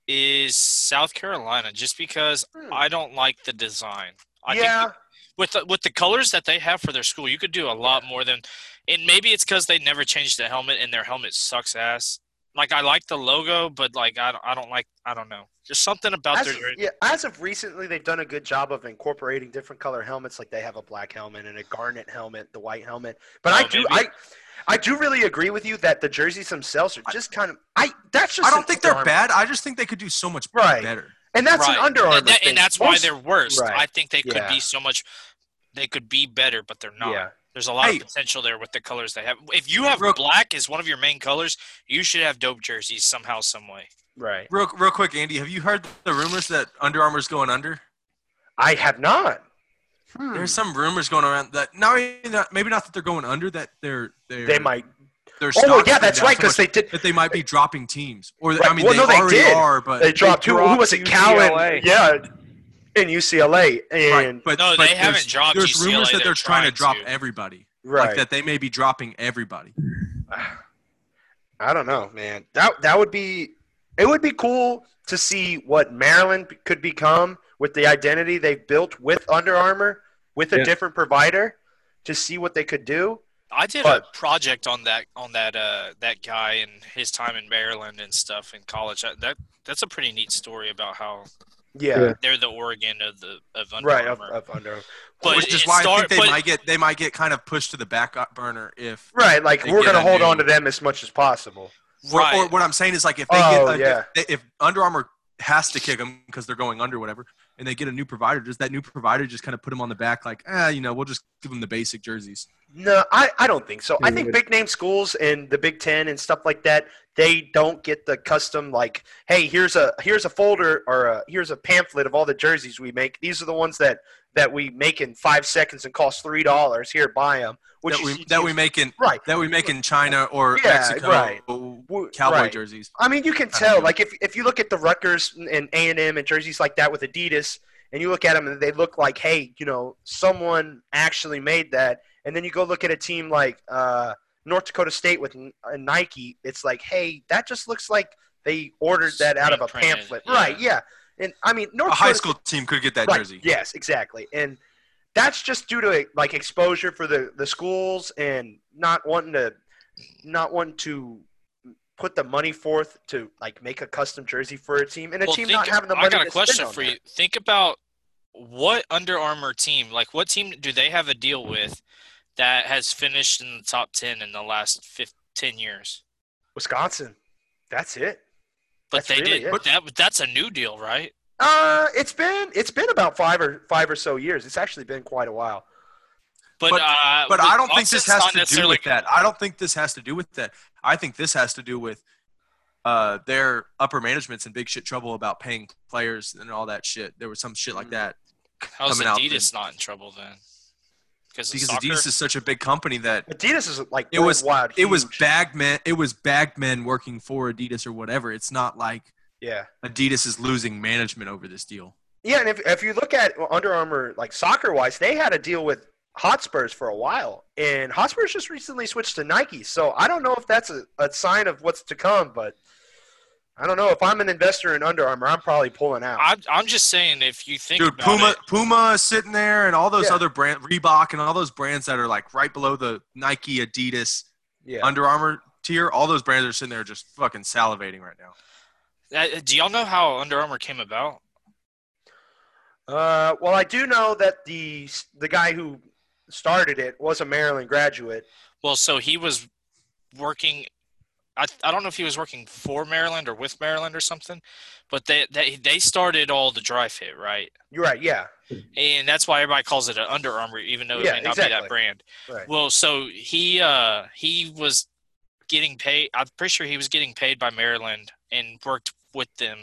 is South Carolina, just because Hmm. I don't like the design. I yeah, think with the, with the colors that they have for their school, you could do a lot more than. And maybe it's because they never changed the helmet, and their helmet sucks ass. Like I like the logo, but like I don't, I don't like. I don't know. Just something about as their. of, yeah, as of recently, they've done a good job of incorporating different color helmets. Like they have a black helmet and a garnet helmet, the white helmet. But I Oh, do, maybe. I, I do really agree with you that the jerseys themselves are just kind of. I that's just. I don't think they're Under bad. I just think they could do so much Right. better. and that's right. an Under Armour and, that- thing. and that's why they're worst. Right. I think they could Yeah. be so much. They could be better, but they're not. Yeah. There's a lot Hey. of potential there with the colors they have. If you have Real- black as one of your main colors, you should have dope jerseys somehow, some way. Right. Real, real quick, Andy, have you heard the rumors that Under Armour's going under? I have not. Hmm. There's some rumors going around that now maybe not, that they're going under, that they're they're They might. Their Oh stock's yeah, that's right. Because much they did. that they might be dropping teams, or Right. I mean Well, they no, they already did. are, but They dropped who, who was it? Cowan. Yeah. In UCLA right, and but No, but they haven't there's- dropped There's UCLA, rumors that they're they're trying to drop to. everybody, right. like that they may be dropping everybody. (sighs) I don't know, man. That that would be it would be cool to see what Maryland could become with the identity they've built with Under Armour with a Yeah. different provider to see what they could do. I did But- a project on that on that uh that guy and his time in Maryland and stuff in college. That, that that's a pretty neat story about how Yeah, Yeah. they're the Oregon of the of Under right. Of, Armour. of Under Armour. But Which is it why I think they but- might get they might get kind of pushed to the back burner if Right, like we're gonna hold new- on to them as much as possible. Or, Right. or what I'm saying is like if they Oh, get a, yeah. if, if Under Armour has to kick them because they're going under whatever, and they get a new provider, does that new provider just kind of put them on the back like, ah, you know, we'll just give them the basic jerseys? No, I, I don't think so. I think big name schools and the Big Ten and stuff like that, they don't get the custom like, hey, here's a here's a folder or a, here's a pamphlet of all the jerseys we make. These are the ones that that we make in five seconds and cost three dollars. Here, buy them. Which that we see that we make in right. that we make in China or Yeah, Mexico right. Cowboy right. jerseys. I mean, you can tell. Like if if you look at the Rutgers and A and M and jerseys like that with Adidas, and you look at them and they look like, hey, you know, someone actually made that. And then you go look at a team like uh, North Dakota State with N- uh, Nike. It's like, hey, that just looks like they ordered that out of a pamphlet, yeah. right? Yeah. And I mean, North A high Dakota school team could get that right, jersey. Yes, exactly. And that's just due to like exposure for the the schools and not wanting to not wanting to put the money forth to like make a custom jersey for a team and a Well, team think- not having the money I got a to question for that. you. Think about what Under Armour team, like what team do they have a deal with that has finished in the top 10 in the last 15, 10 years? Wisconsin. That's it. But That's they really did it. but that that's a new deal, right? Uh, it's been it's been about five or five or so years. It's actually been quite a while. But But- uh, But I don't think this has to do with that. I don't think this has to do with that. I think this has to do with uh, their upper management's in big shit trouble about paying players and all that shit. There was some shit like that How's coming out Adidas and- not in trouble then? Because because soccer? Adidas is such a big company that Adidas is like It was- worldwide. it was huge. bag men. It was bag men working for Adidas or whatever. It's not like Yeah. Adidas is losing management over this deal. Yeah, and if, if you look at Under Armour, like soccer wise, they had a deal with Hotspurs for a while, and Hotspurs just recently switched to Nike. So I don't know if that's a, a sign of what's to come, but I don't know if I'm an investor in Under Armour, I'm probably pulling out. I'm, I'm just saying, if you think Dude, about Puma it, Puma is sitting there, and all those Yeah. other brand Reebok and all those brands that are like right below the Nike, Adidas, yeah. Under Armour tier. All those brands are sitting there just fucking salivating right now. uh, do y'all know how Under Armour came about? Uh, well, I do know that the the guy who started it was a Maryland graduate. Well, so he was working. I, I don't know if he was working for Maryland or with Maryland or something, but they they, they started all the dry fit, right? You're right. Yeah. And that's why everybody calls it an Under Armour, even though it Yeah, may not be that brand. Right. Well, so he uh he was getting paid. I'm pretty sure he was getting paid by Maryland and worked with them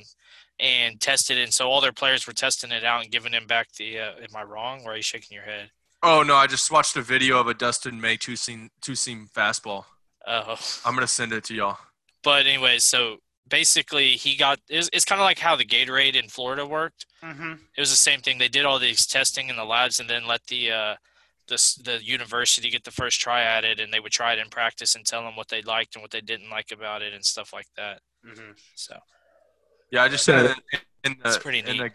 and tested it. And so all their players were testing it out and giving him back the. Uh, am I wrong? Or are you shaking your head? Oh no, I just watched a video of a Dustin May two seam two seam fastball. Oh. I'm gonna send it to y'all. But anyway, so basically he got. It's, it's kind of like how the Gatorade in Florida worked. Mm-hmm. It was the same thing. They did all these testing in the labs and then let the. Uh, the, the university get the first try at it and they would try it in practice and tell them what they liked and what they didn't like about it and stuff like that Mm-hmm. so Yeah, I just said it in It's the pretty in the, neat.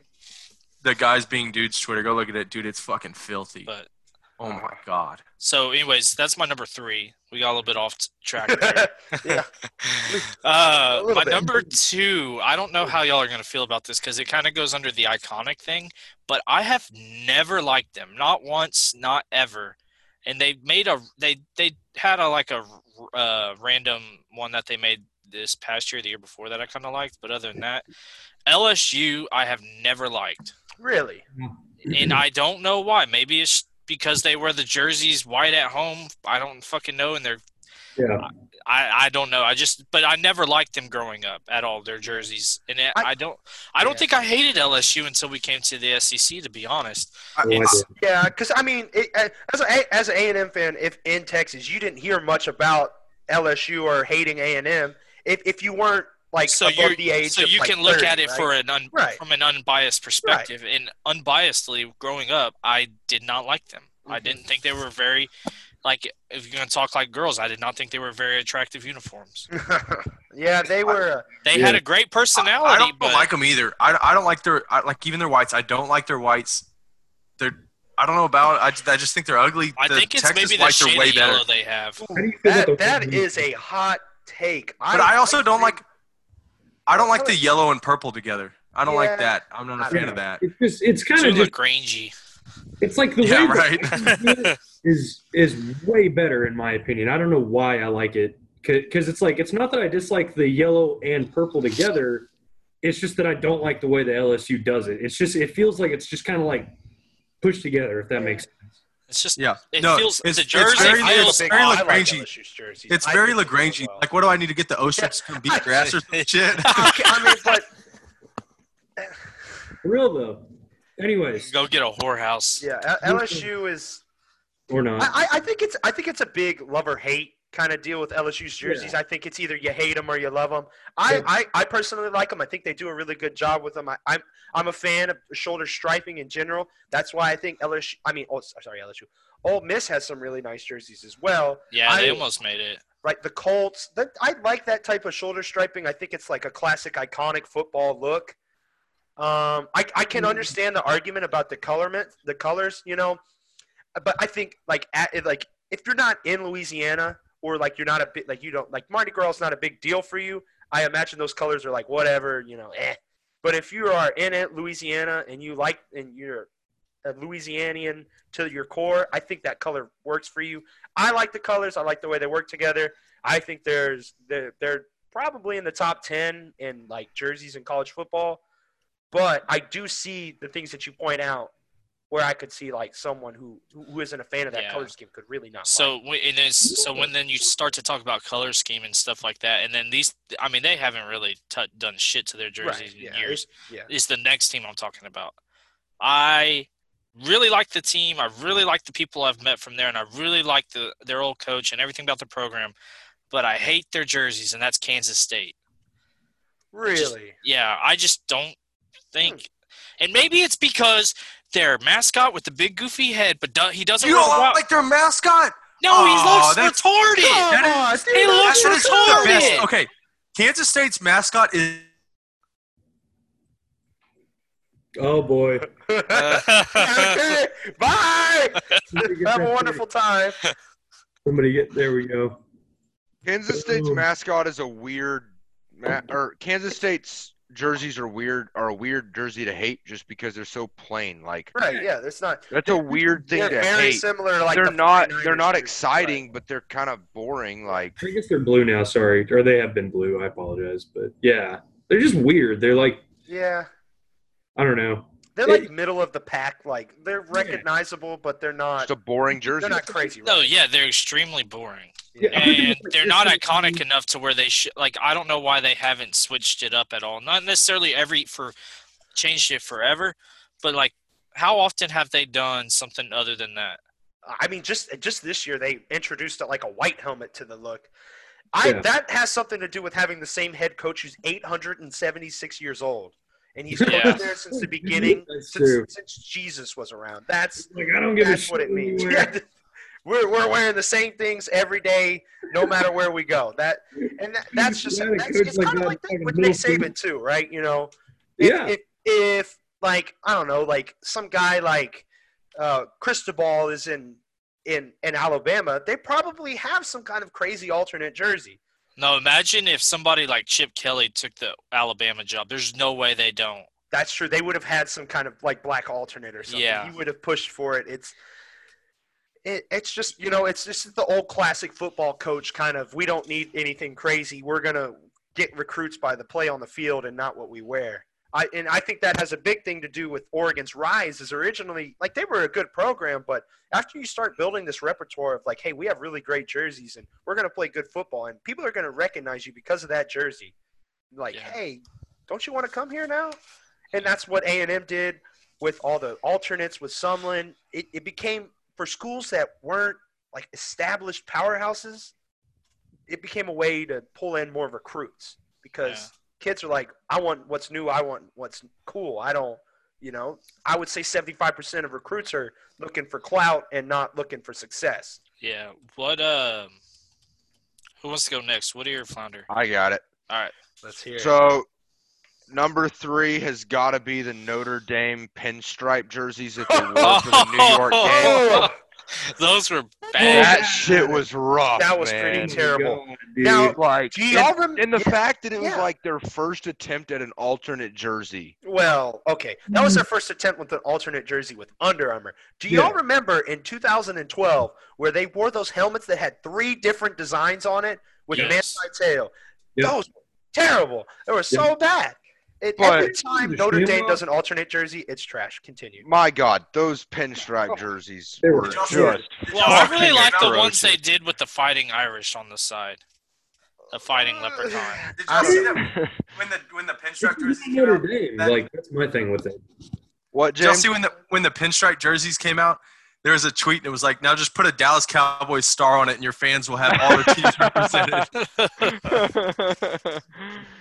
the guys being dudes Twitter. Go look at it, dude. It's fucking filthy. but oh my god. So, anyways, that's my number three. We got a little bit off track (laughs) there. yeah. (laughs) uh, my bit. number two, I don't know how y'all are going to feel about this because it kind of goes under the iconic thing, but I have never liked them. Not once, not ever. And they made a, they, they had a, like a uh, random one that they made this past year, the year before that I kind of liked. But other than that, LSU, I have never liked. Really? and I don't know why. Maybe it's because they wear the jerseys white at home. I don't fucking know, and they're Yeah. I, I don't know. I just but I never liked them growing up at all. Their jerseys, and it, I, I- don't I don't Yeah. think I hated LSU until we came to the SEC. To be honest, I- I Yeah, because I mean, it, as a as an A and M fan, if in Texas, you didn't hear much about LSU or hating A and M. If if you weren't like so above you the age, so of, you like, can look 30, at it right? for an un, Right. from an unbiased perspective. And unbiasedly, growing up, I did not like them. I Mhm. didn't think they were very like if you're gonna talk like girls, I did not think they were very attractive uniforms. (laughs) yeah, they were. Uh, They Yeah. had a great personality, I don't, but like them either. I, I don't like their I, like even their whites. I don't like their whites. They're I don't know about. I just, I just think they're ugly. I the think it's Texas maybe the whites shade way of better. yellow they have. How do you feel that about the that white is a hot take. But I also don't like. I don't like the yellow and purple together. I don't Yeah. like that. I'm not a fan don't of that. It's just it's kind of just Lagrange. it's like the Yeah, way right. that (laughs) is is way better in my opinion. I don't know why I like it because it's like it's not that I dislike the yellow and purple together. It's just that I don't like the way the LSU does it. It's just it feels like it's just kind of like pushed together. If that makes sense. It's just Yeah. It no, feels- it's, the it's jersey very, I am a feels- it's very I like Lagrange. LSU's. It's I very think they do Lagrange. well. Like, what do I need to get the Oceans to beat I- (laughs) grass or some shit? I mean, but (laughs) (laughs) For real though. Anyways, go get a whorehouse. yeah, LSU is. or not. I, I- I think it's I think it's a big love or hate kind of deal with LSU's jerseys. I think it's either you hate them or you love them. I, I, I personally like them. I think they do a really good job with them. I, I'm I'm a fan of shoulder striping in general. That's why I think LSU. I mean, oh, sorry, LSU. Ole Miss has some really nice jerseys as well. Yeah, they I- almost made it. Right, the Colts. That I like that type of shoulder striping. I think it's like a classic, iconic football look. Um, I, I can understand the argument about the colorment, the colors, you know, but I think like at, like if you're not in Louisiana or like you're not a bit like you don't like Mardi Gras is not a big deal for you. I imagine those colors are like whatever, you know, eh. But if you are in it, Louisiana, and you like and you're a Louisianian to your core, I think that color works for you. I like the colors. I like the way they work together. I think there's they're, they're probably in the top ten in like jerseys in college football. But I do see the things that you point out where I could see like someone who who isn't a fan of that Yeah. color scheme could really not. So like. when- and it's, so when then you start to talk about color scheme and stuff like that, and then these, I mean, they haven't really t- done shit to their jerseys in yeah, years. yeah. Is the next team I'm talking about? I really like the team. I really like the people I've met from there, and I really like the their old coach and everything about the program. But I hate their jerseys, and that's Kansas State. really. Yeah, I just don't think. Hmm. And maybe it's because their mascot with the big goofy head, but do- he doesn't. You don't walk. like their mascot? No, oh, he looks retarded. That is, he looks retarded. Okay, Kansas State's mascot is. Oh boy! Uh, (laughs) (laughs) bye. Have a wonderful time. Somebody get there. We go. Kansas State's oh. mascot is a weird, ma- or Kansas State's jerseys are weird, are a weird jersey to hate just because they're so plain. Like Right? Yeah. That's not. that's a weird thing They're to very hate. similar. to, Like they're the not, they're not jerseys, exciting, but they're kind of boring. Like I guess they're blue now. Sorry, or they have been blue. I apologize, but yeah, they're just weird. They're like. Yeah. I don't know. They're It- like middle of the pack. Like they're recognizable, but they're not. just a boring jersey. They're not crazy. no, right? yeah, they're extremely boring. Yeah, and they're not iconic enough to where they should like i don't know why they haven't switched it up at all not necessarily every for changed it forever but like how often have they done something other than that I mean, just just this year they introduced like a white helmet to the look. I Yeah. that has something to do with having the same head coach who's 876 years old, and he's been Yeah. there since the (laughs) beginning, since, since Jesus was around. That's Like I don't give a that's shit what it means. (laughs) Yeah. We're, we're wearing the same things every day, no matter where we go. That and that, that's just Yeah, that's, coach it's like kind of that like that with Nick. Saban too, right? You know, if, Yeah. if, if like I don't know, like some guy like uh, Cristobal is in in in Alabama, they probably have some kind of crazy alternate jersey. No imagine if somebody like chip kelly took the alabama job there's no way they don't That's true. They would have had some kind of like black alternate or something. Yeah. He would have pushed for it. It's it, it's just you know it's just the old classic football coach kind of we don't need anything crazy. We're gonna get recruits by the play on the field and not what we wear. I and I think that has a big thing to do with Oregon's rise. Is originally like they were a good program, but after you start building this repertoire of like, hey, we have really great jerseys and we're gonna play good football, and people are gonna recognize you because of that jersey. Like, Yeah. hey, don't you want to come here now? And that's what A and M did with all the alternates with Sumlin. It, it became for schools that weren't like established powerhouses. It became a way to pull in more recruits because Yeah. Kids are like, I want what's new. I want what's cool. I don't, you know. I would say seventy-five percent of recruits are looking for clout and not looking for success. yeah what um who wants to go next woody or flounder I got it. all right Let's hear. So number three has got to be the Notre Dame pinstripe jerseys that they wore for the New York (laughs) game. (laughs) Those were bad. That bad shit was rough. That was man. pretty terrible. God. Now- Like, do y'all and, rem- and the yeah, fact that it was yeah. like their first attempt at an alternate jersey. Well, okay. That was their first attempt with an alternate jersey with Under Armour. Do y'all remember in 2012 where they wore those helmets that had three different designs on it with Yes. man-side tail? Yeah. Those were terrible. They were so bad. It, But- every time Notre Dame does an alternate jersey, it's trash. Continue. My God, those pinstripe oh. jerseys They were were just. well i really fucking like the ones they did with the fighting irish on the side the fighting leprechaun uh, Did y'all see that (laughs) when the when the pinstripe jerseys came Notre out? Dame. that- Like that's my thing with it. what, Did y'all see when the when the pinstripe jerseys came out? There was a tweet and it was like, now just put a Dallas Cowboys star on it and your fans will have all their teams (laughs) represented. (laughs)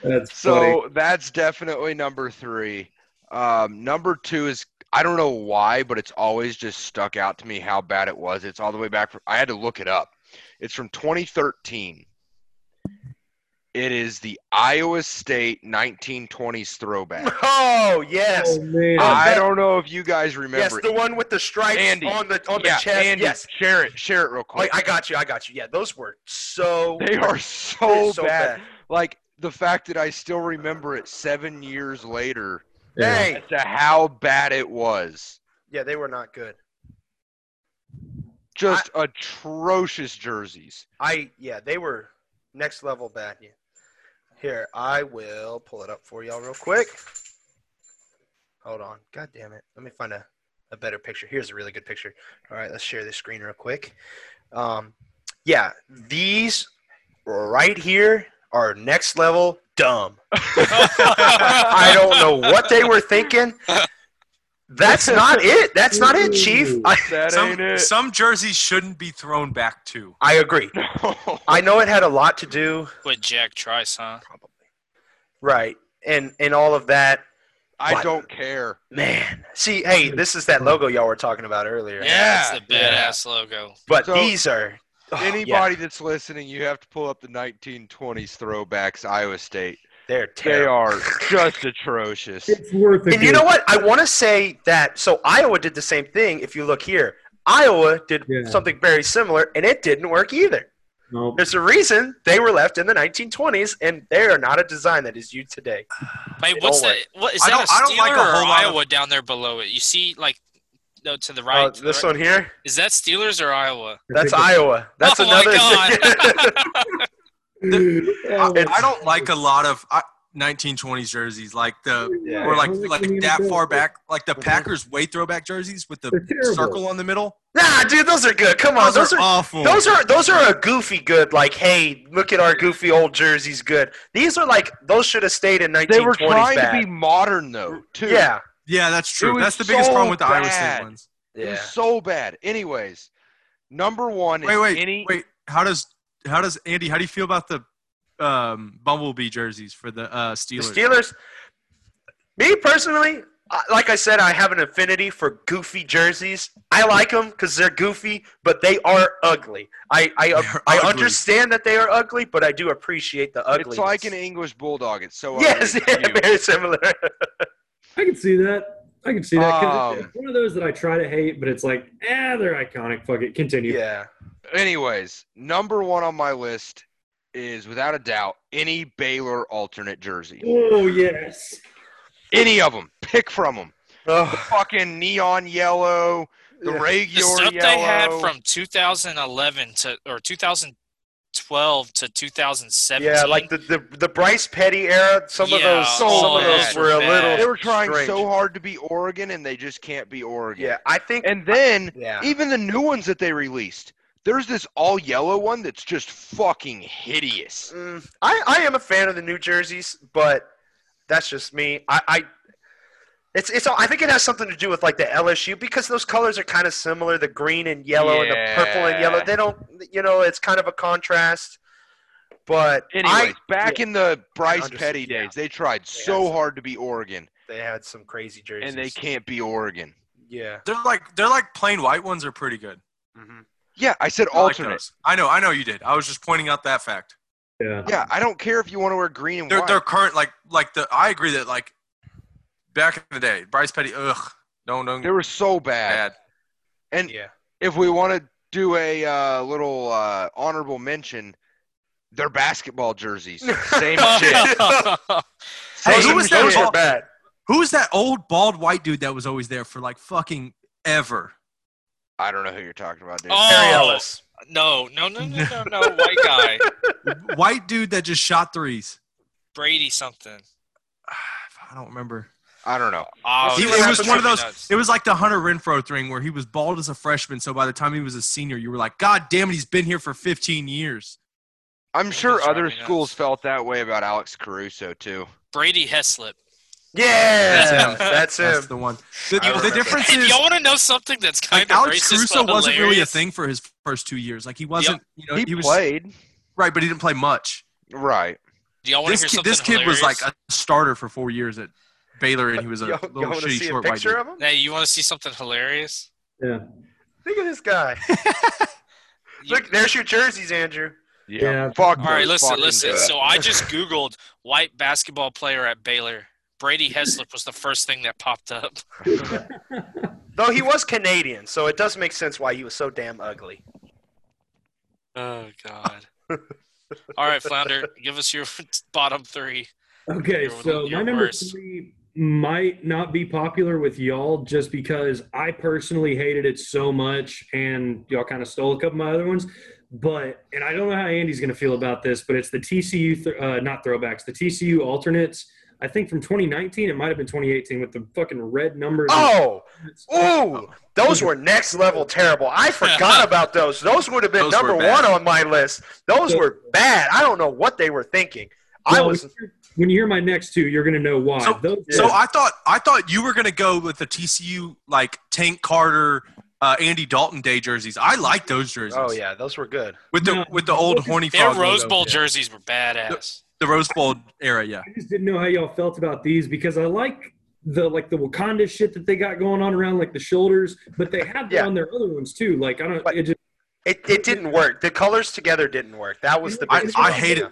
That's funny. so that's definitely number three. Um, number two is I don't know why, but it's always just stuck out to me how bad it was. It's all the way back. From, I had to look it up. It's from 2013. It is the Iowa State 1920s throwback. (laughs) Oh yes, Oh man. I don't know if you guys remember. yes, it. the one with the stripes Andy. on the on yeah, the chest. Andy, yes, share it. Share it real Oh, quick. I got you. I got you. Yeah, those were so. they are so, so bad. Like the fact that I still remember it seven years later Yeah. As to how bad it was. yeah, they were not good. Just atrocious jerseys. I yeah, they were next level bad. Yeah. Here, I will pull it up for y'all real quick. Hold on. God damn it. Let me find a, a better picture. Here's a really good picture. All right, let's share this screen real quick. Um, yeah, these right here are next level dumb. (laughs) I don't know what they were thinking. That's not it. That's not it, Chief. I, That some, ain't it. some jerseys shouldn't be thrown back too. I agree. (laughs) I know it had a lot to do with jack trice huh probably right and and all of that I What? don't care. man see hey this is that logo y'all were talking about earlier yeah, it's the yeah. badass logo but So, these are oh, Anybody that's listening, you have to pull up the 1920s throwbacks Iowa State. They're terrible. They are just atrocious. (laughs) It's worth it. And you know what? I want to say that. So Iowa did the same thing. If you look here, Iowa did Yeah. something very similar, and it didn't work either. No, There's a reason they were left in the 1920s, and they are not a design that is used today. (sighs) Wait, Don't what's that? What is I that? don't- a I don't like Steeler a or whole lot of- Iowa down there below it? You see, like, no, to the right. to the this right. one here, Is that Steelers or Iowa? that's Iowa. That's oh another. (laughs) (laughs) my god! Oh, I, I don't like a lot of I, 1920s jerseys, like the Yeah. or like like that far back, like the Mhm. Packers way throwback jerseys with the circle on the middle. nah, dude, those are good. Come on, Those, those are, are awful. Those are those are a goofy good. Like, hey, look at our goofy old jerseys. Good. These are like those should have stayed in 1920s. They were trying bad. to be modern though, too. Yeah. yeah, that's true. That's the biggest so problem with the Iowa bad. State ones. It was Yeah. so bad. Anyways, number one Wait, is wait, any wait. How does how does Andy? How do you feel about the um, Bumblebee jerseys for the uh, The Steelers? Steelers. Me personally, like I said, I have an affinity for goofy jerseys. I like them because they're goofy, but they are ugly. I I, I ugly. understand that they are ugly, but I do appreciate the ugly. It's like an English bulldog. It's so yes, ugly, it's yeah, very similar. I can see that. I can see that. Um, it's one of those that I try to hate, but it's like, eh, they're iconic. Fuck it. Continue. yeah. Anyways, number one on my list is without a doubt any Baylor alternate jersey. Oh yes. Any of them. Pick from them. The Fucking neon yellow, the Yeah. regular the stuff yellow. they had from 2011 to or 2012 to 2017. yeah, like the, the the Bryce Petty era. Some of those, so some of oh, those bad. were a Bad. little. they were trying strange. so hard to be Oregon, and they just can't be Oregon. Yeah, I think. And then yeah. even the new ones that they released, there's this all yellow one that's just fucking hideous. Mm, I, I am a fan of the New Jerseys, but that's just me. I, I it's it's I think it has something to do with like the LSU because those colors are kind of similar, the green and yellow and the purple and yellow. They don't you know, it's kind of a contrast. But Anyways, I, back yeah, in the Bryce understand, Petty yeah. days, they tried They so had- hard to be Oregon, they had some crazy jerseys. and they can't be Oregon. Yeah. They're like they're like plain white ones are pretty good. hmm Yeah, I said I like alternate. those. I know, I know you did. I was just pointing out that fact. Yeah. yeah, I don't care if you want to wear green and They're white. they're current like like the I agree that like back in the day, Bryce Petty, ugh, don't don't they were so bad. bad. And Yeah. if we want to do a uh, little uh, honorable mention, their basketball jerseys, same (laughs) shit. Hey, Those, who was those that? were bad. Who was that old bald white dude that was always there for like fucking ever? I don't know who you're talking about, dude. Oh. Harry Ellis. no, no, no, no, no, no, white guy, (laughs) white dude that just shot threes. Brady something. (sighs) I don't remember. I don't know. Oh, He- it was one of those. nuts. It was like the Hunter Renfrow thing where he was bald as a freshman. So by the time he was a senior, you were like, God damn it, he's been here for 15 years. I'm sure other me nuts. schools felt that way about Alex Caruso too. Brady Heslip. Yeah, him. that's him. That's the one. The, the difference Hey, is y'all want to know something that's kind like of Alex racist Caruso but wasn't really a thing for his first two years. Like he wasn't. You know, He, he, was played right, but he didn't play much. right. Do y'all want This to hear kid, something this kid was like a starter for four years at Baylor, and he was a (laughs) Y'all, little y'all want to shitty see a short white picture dude. of him? Hey, you want to see something hilarious? Yeah. Look at this guy. (laughs) Look, there's your jerseys, Andrew. Yeah. Fuck. All right, listen, listen. dudes. So I just Googled white basketball player at Baylor. Brady Heslip was the first thing that popped up. (laughs) Though he was Canadian, so it does make sense why he was so damn ugly. Oh God. All right, Flounder, give us your (laughs) bottom three. Okay, Your- so your my number worst. three might not be popular with y'all just because I personally hated it so much, and y'all kind of stole a couple of my other ones. But and I don't know how Andy's going to feel about this, but it's the TCU, th- uh, not throwbacks, the TCU alternates. I think from 2019, it might have been 2018 with the fucking red numbers. Oh, ooh, those were next level terrible. I forgot (laughs) about those. Those would have been Those number one on my list. Those were bad. I don't know what they were thinking. I was. when, you hear, when you hear my next two, you're going to know why. So- Those So were- I thought I thought you were gonna go with the TCU like Tank Carter, uh, Andy Dalton day jerseys. I like those jerseys. Oh yeah, those were good. with the No, with the old horny Their frog Rose. Bowl Yeah. jerseys were badass. The Rose Bowl era. Yeah, I just didn't know how y'all felt about these because I like the like the Wakanda shit that they got going on around like the shoulders, but they have that Yeah. on their other ones too. Like I don't, But- it just It, it didn't work. The colors together didn't work. That was the I, I problem. hated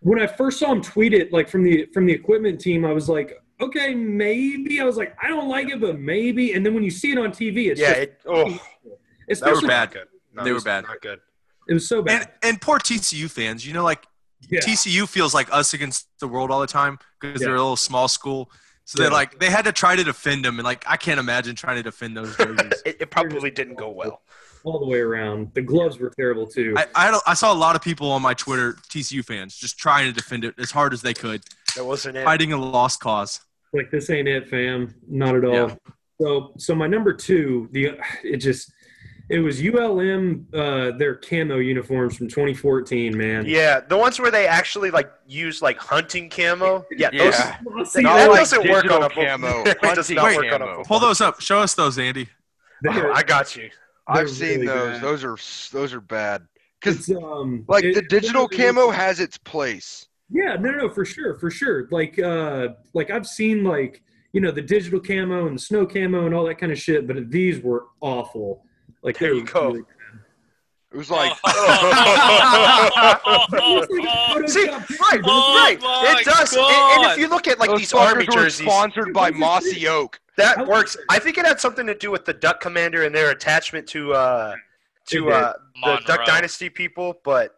when I first saw him tweet it, like from the from the equipment team, I was like, okay, maybe. I was like, I don't like it, but maybe. And then when you see it on TV, it's Yeah, just, it, oh, They were bad. good. No, They were bad. Not good. it was so bad. And and poor TCU fans, you know, like Yeah. TCU feels like us against the world all the time because Yeah. they're a little small school. So Yeah. they're like they had to try to defend them, and like I can't imagine trying to defend those (laughs) jerseys. It, it probably didn't go well. all the way around. The gloves were terrible too. I I, don't, I saw a lot of people on my Twitter, TCU fans, just trying to defend it as hard as they could, That wasn't it. fighting a lost cause. like this ain't it, fam. Not at all. Yeah. So so my number two, the it just it was ULM uh their camo uniforms from 2014, man. Yeah, the ones where they actually like use like hunting camo. Yeah, those. Yeah. See, No, that like doesn't work on a camo, football. (laughs) it does hunting not work on a camo. football. Pull those up. Show us those, Andy. they're- Oh, I got you. I've seen really those. bad. Those are those are bad. Because um, like it- the digital literally camo looks- has its place. Yeah, no, no, for sure, for sure. Like, uh, like I've seen like you know the digital camo and the snow camo and all that kind of shit, but these were awful. Like There they you go. really- It was like (laughs) (laughs) See, right, Oh right. It does. And, and if you look at like those these army jerseys, sponsored by Mossy Oak. that works. I think it had something to do with the Duck Commander and their attachment to uh to uh the Monroe. Duck Dynasty people, but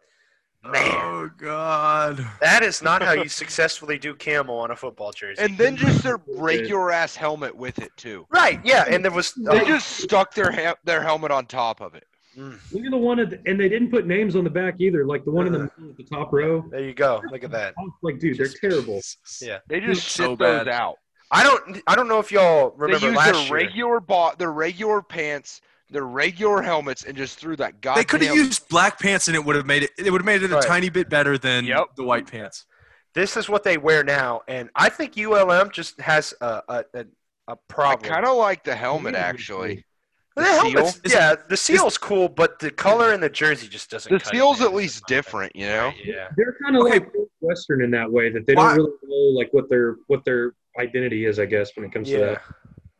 man, Oh God. that is not how you successfully do camel on a football jersey. And then just their (laughs) regular ass helmet with it too. right, yeah, and there was They oh, just stuck their ha- their helmet on top of it. mm, Look at the one at the, and they didn't put names on the back either. Like the one in the middle at the top row. there you go. Look at that. Like, dude, they're terrible. Yeah. They just So shit those bad. out. I don't I don't know if y'all remember They remember used last their year. regular bo- their regular pants, their regular helmets, and just threw that goddamn. They could have used black pants and it would have made it. It would have made it a Right. tiny bit better than Yep. the white pants. This is what they wear now, and I think ULM just has a a, a, a I problem. kind of like the helmet mm. actually. the, the helmets, seal? yeah, the seal's cool, but the color and the jersey just doesn't. The cut seal's man. at least different, you know. Right, yeah. They're kind of Okay. like Western in that way that they Why- don't really know like what their what their identity is. I guess when it comes to that.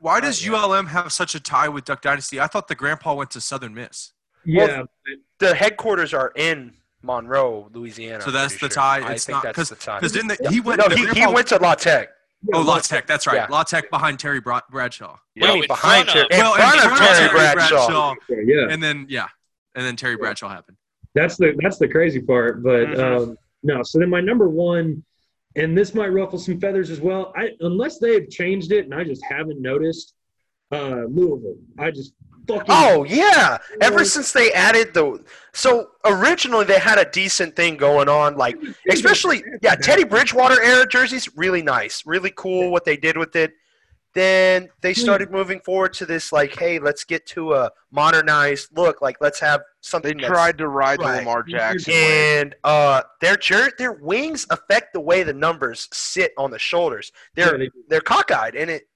Why does yeah. ULM have such a tie with Duck Dynasty? I thought the grandpa went to Southern Miss. Yeah, The headquarters are in Monroe, Louisiana. So that's pretty the sure. tie. I It's think not- that's 'cause- the tie. Because didn't they, he went? no, the he, he went to La Tech. Oh, La Tech. That's right. Yeah. La Tech behind Terry Bra- Bradshaw. What do Well, behind Terry? of- In well, front in front of Terry Bradshaw. yeah. And then yeah, and then Terry Bradshaw happened. That's the that's the crazy part. But Mhm. um, no, so then my number one, and this might ruffle some feathers as well. I unless they have changed it, and I just haven't noticed. Uh, Louisville. I just fucking Oh yeah! Ever since they added the, so originally they had a decent thing going on, like especially yeah, Teddy Bridgewater era jerseys, really nice, really cool what they did with it. Then they started moving forward to this like, hey, let's get to a modernized look. Like, let's have They something. that's- tried to ride the Right. Lamar Jackson and uh, their jer- their wings affect the way the numbers sit on the shoulders. They're Yeah, they- they're cockeyed, and it.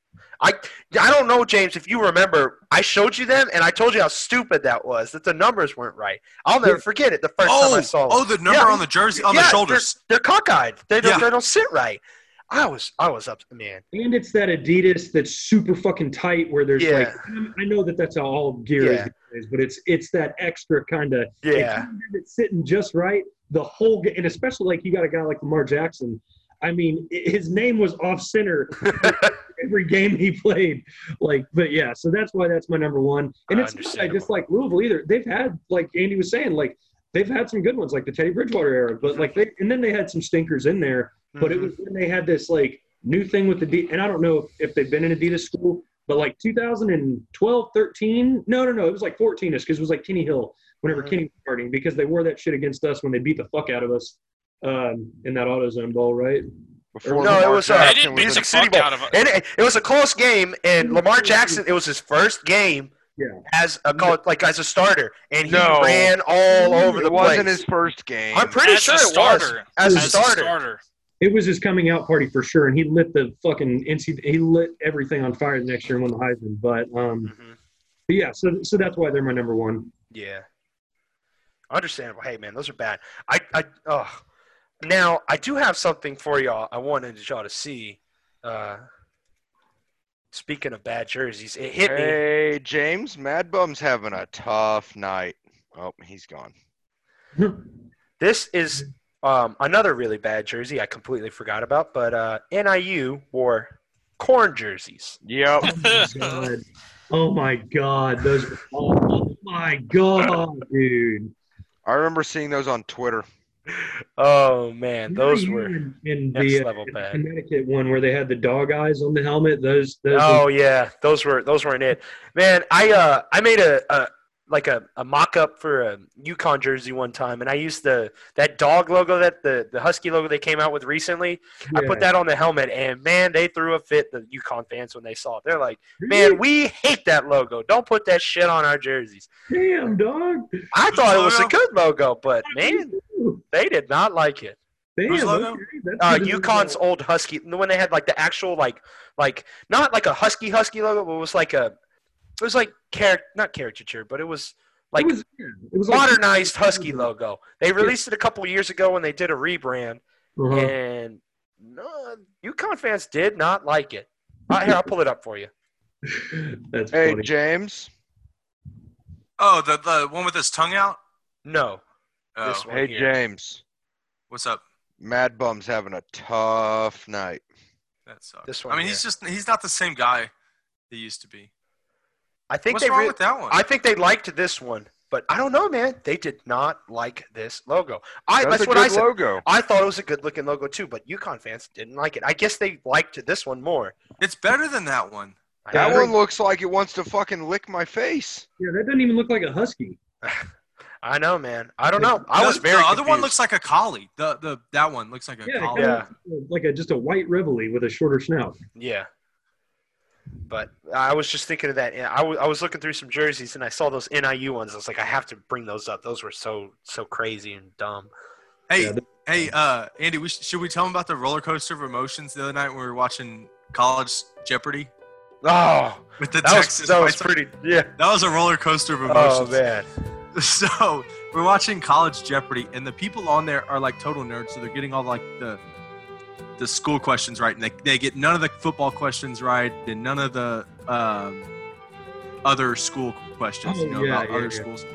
I I don't know, James. If you remember, I showed you them, and I told you how stupid that was. That the numbers weren't right. I'll never forget it. The first time I Oh, saw. oh, the number Yeah. on the jersey on Yeah, the shoulders. They're, they're cockeyed. They don't. Yeah. They don't sit right. I was I was up, to the man. and it's that Adidas that's super fucking tight, where there's like I know that that's all gear Yeah. is, but it's it's that extra kind of Yeah. it's sitting just right. The whole and especially like you got a guy like Lamar Jackson. I mean, his name was off center (laughs) every game he played. Like, but yeah, so that's why that's my number one. And it's not I just like Louisville either. They've had like Andy was saying, like they've had some good ones, like the Teddy Bridgewater era, but like they and then they had some stinkers in there. But it was when they had this like new thing with the D, and I don't know if they've been in Adidas school, but like 2012, 13, no, no, no, it was like 14ish because it was like Kenny Hill whenever Mhm. Kenny was starting because they wore that shit against us when they beat the fuck out of us um, in that AutoZone Bowl, right? Before No, it was, uh, They didn't beat Music the City fuck Bowl. out of us. And it, it was a close game, and Lamar Jackson. It was his first game Yeah. as a college, like as a starter, and he No. ran all over the place. It wasn't his first game. I'm pretty As sure it was starter. as a As a starter. It was his coming out party for sure, and he lit the fucking NC. He lit everything on fire the next year and won the Heisman. But um, Mhm. but yeah, so so that's why they're my number one. Yeah. Understandable. Hey, man, those are bad. I, I, oh. Now, I do have something for y'all I wanted y'all to see. Uh, speaking of bad jerseys, it hit me. Hey, James, Mad Bum's having a tough night. Oh, he's gone. This is Um, another really bad jersey I completely forgot about, but uh, NIU wore corn jerseys. Yep. (laughs) God. Oh my god, those. Oh my god, dude. I remember seeing those on Twitter. Oh man, those You were. in, in next the uh, level bad. Connecticut one where they had the dog eyes on the helmet. Those. those Oh yeah, those were those weren't it, man. I uh I made a, a like a, a mock up for a UConn jersey one time, and I used the that dog logo that the the Husky logo they came out with recently. I put that on the helmet, and man, they threw a fit. The UConn fans when they saw it, they're like, "Man, we hate that logo. Don't put that shit on our jerseys." Damn, dog. I thought it was a good logo, but man, they did not like it. Damn, Whose logo? okay, uh, good. UConn's old Husky, when they had like the actual like like not like a Husky Husky logo, but it was like a it was like char- not caricature, but it was like it was, it was like- modernized Husky logo. They released it a couple years ago when they did a rebrand, Uh-huh. and no, UConn fans did not like it. Uh, here, I'll pull it up for you. (laughs) That's Hey, funny. James. Oh, the the one with his tongue out. No, Oh, This one. Hey, here. James. what's up? Mad Bum's having a tough night. That sucks. This one I one mean, he's just he's not the same guy he used to be. I think What's they wrong re- with that one? I think they liked this one, but I don't know, man. They did not like this logo. I That's that's a what good I said. logo. I thought it was a good looking logo too, but UConn fans didn't like it. I guess they liked this one more. it's better than that one. I That agree. one looks like it wants to fucking lick my face. Yeah, that doesn't even look like a husky. (laughs) I know, man. I don't know. I The- was very. The other one looks like a collie. The the that one looks like a Yeah, collie. kinda like a just a white reveille with a shorter snout. Yeah. But I was just thinking of that. Yeah, I was, I was looking through some jerseys and I saw those NIU ones. I was like, I have to bring those up. Those were so so crazy and dumb. Hey, Yeah, hey, uh, Andy, we sh- should we tell him about the roller coaster of emotions the other night when we were watching College Jeopardy Oh, with the that was Texas? that was pretty. Yeah. That was a roller coaster of emotions. Oh emotions. man. (laughs) So we're watching College Jeopardy, and the people on there are like total nerds. So they're getting all like the the school questions right, and they, they get none of the football questions right, and none of the um, other school questions. Oh, you know yeah, about yeah, other yeah. schools.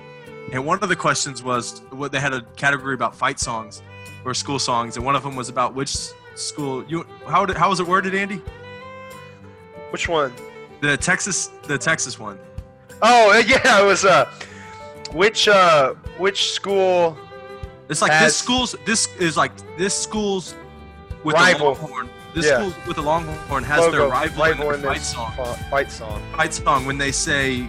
And one of the questions was what they had a category about fight songs or school songs, and one of them was about which school. You how did, how was it worded, Andy? Which one? The Texas the Texas one. Oh (laughs) yeah, it was uh, which uh, which school? It's like As- this school's this is like this school's with Rival. the Longhorn. This Yeah. school with the Longhorn has their logo, rival, in their fight song. Fight song. Fight song when they say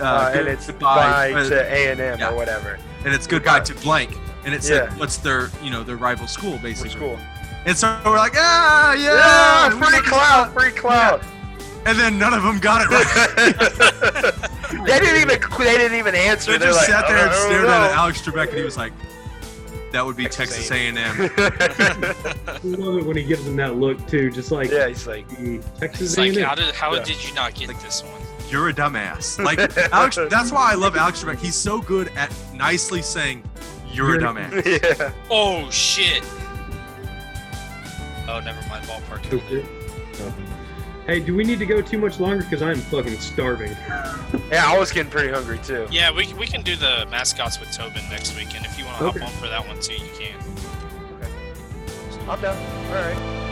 uh, Uh, and it's goodbye, uh, to A and M yeah. or whatever. and it's goodbye to blank. And it said Yeah. what's their you know their rival school basically. School? And so we're like ah yeah, Yeah, free cloud, this clout, one." free clout. And then none of them got it right. (laughs) they didn't even they didn't even answer. they just like, sat there and "I don't stared at. Alex Trebek and he was like, "That would be Texas Texas A&M." I love it when he gives him that look too, just like yeah, he's like, Texas It's A&M. how did how Yeah. did you not get this one? You're a dumbass. Like Alex, (laughs) that's why I love Alex Trebek. He's so good at nicely saying, "You're a You're- dumbass." (laughs) yeah. Oh shit! Oh, never mind. Ballpark. Killed it. Hey, do we need to go too much longer? Because I'm fucking starving. (laughs) Yeah, I was getting pretty hungry too. Yeah, we, we can do the mascots with Tobin next week, and if you want to Okay. hop on for that one too, you can. Okay. I'm down. All right.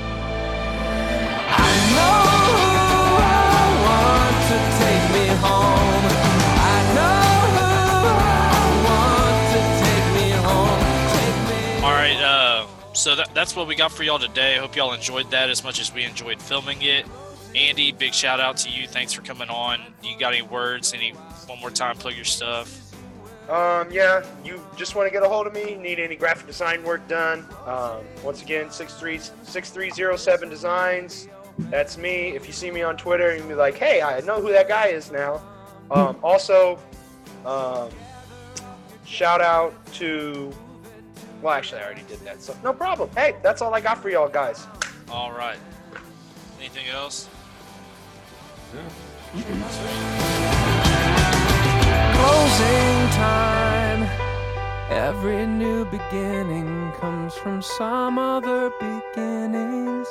All right, uh, so that, that's what we got for y'all today. I hope y'all enjoyed that as much as we enjoyed filming it. Andy, big shout out to you. Thanks for coming on. You got any words? Any one more time? Plug your stuff. Um, yeah, you just want to get a hold of me, need any graphic design work done. Um, once again, 63 6307 Designs. That's me. If you see me on Twitter, you can be like, hey, I know who that guy is now. Um, also, um, shout out to. Well, actually, I already did that, so no problem. Hey, that's all I got for y'all guys. All right. Anything else? Closing time. Every new beginning comes from some other beginning's.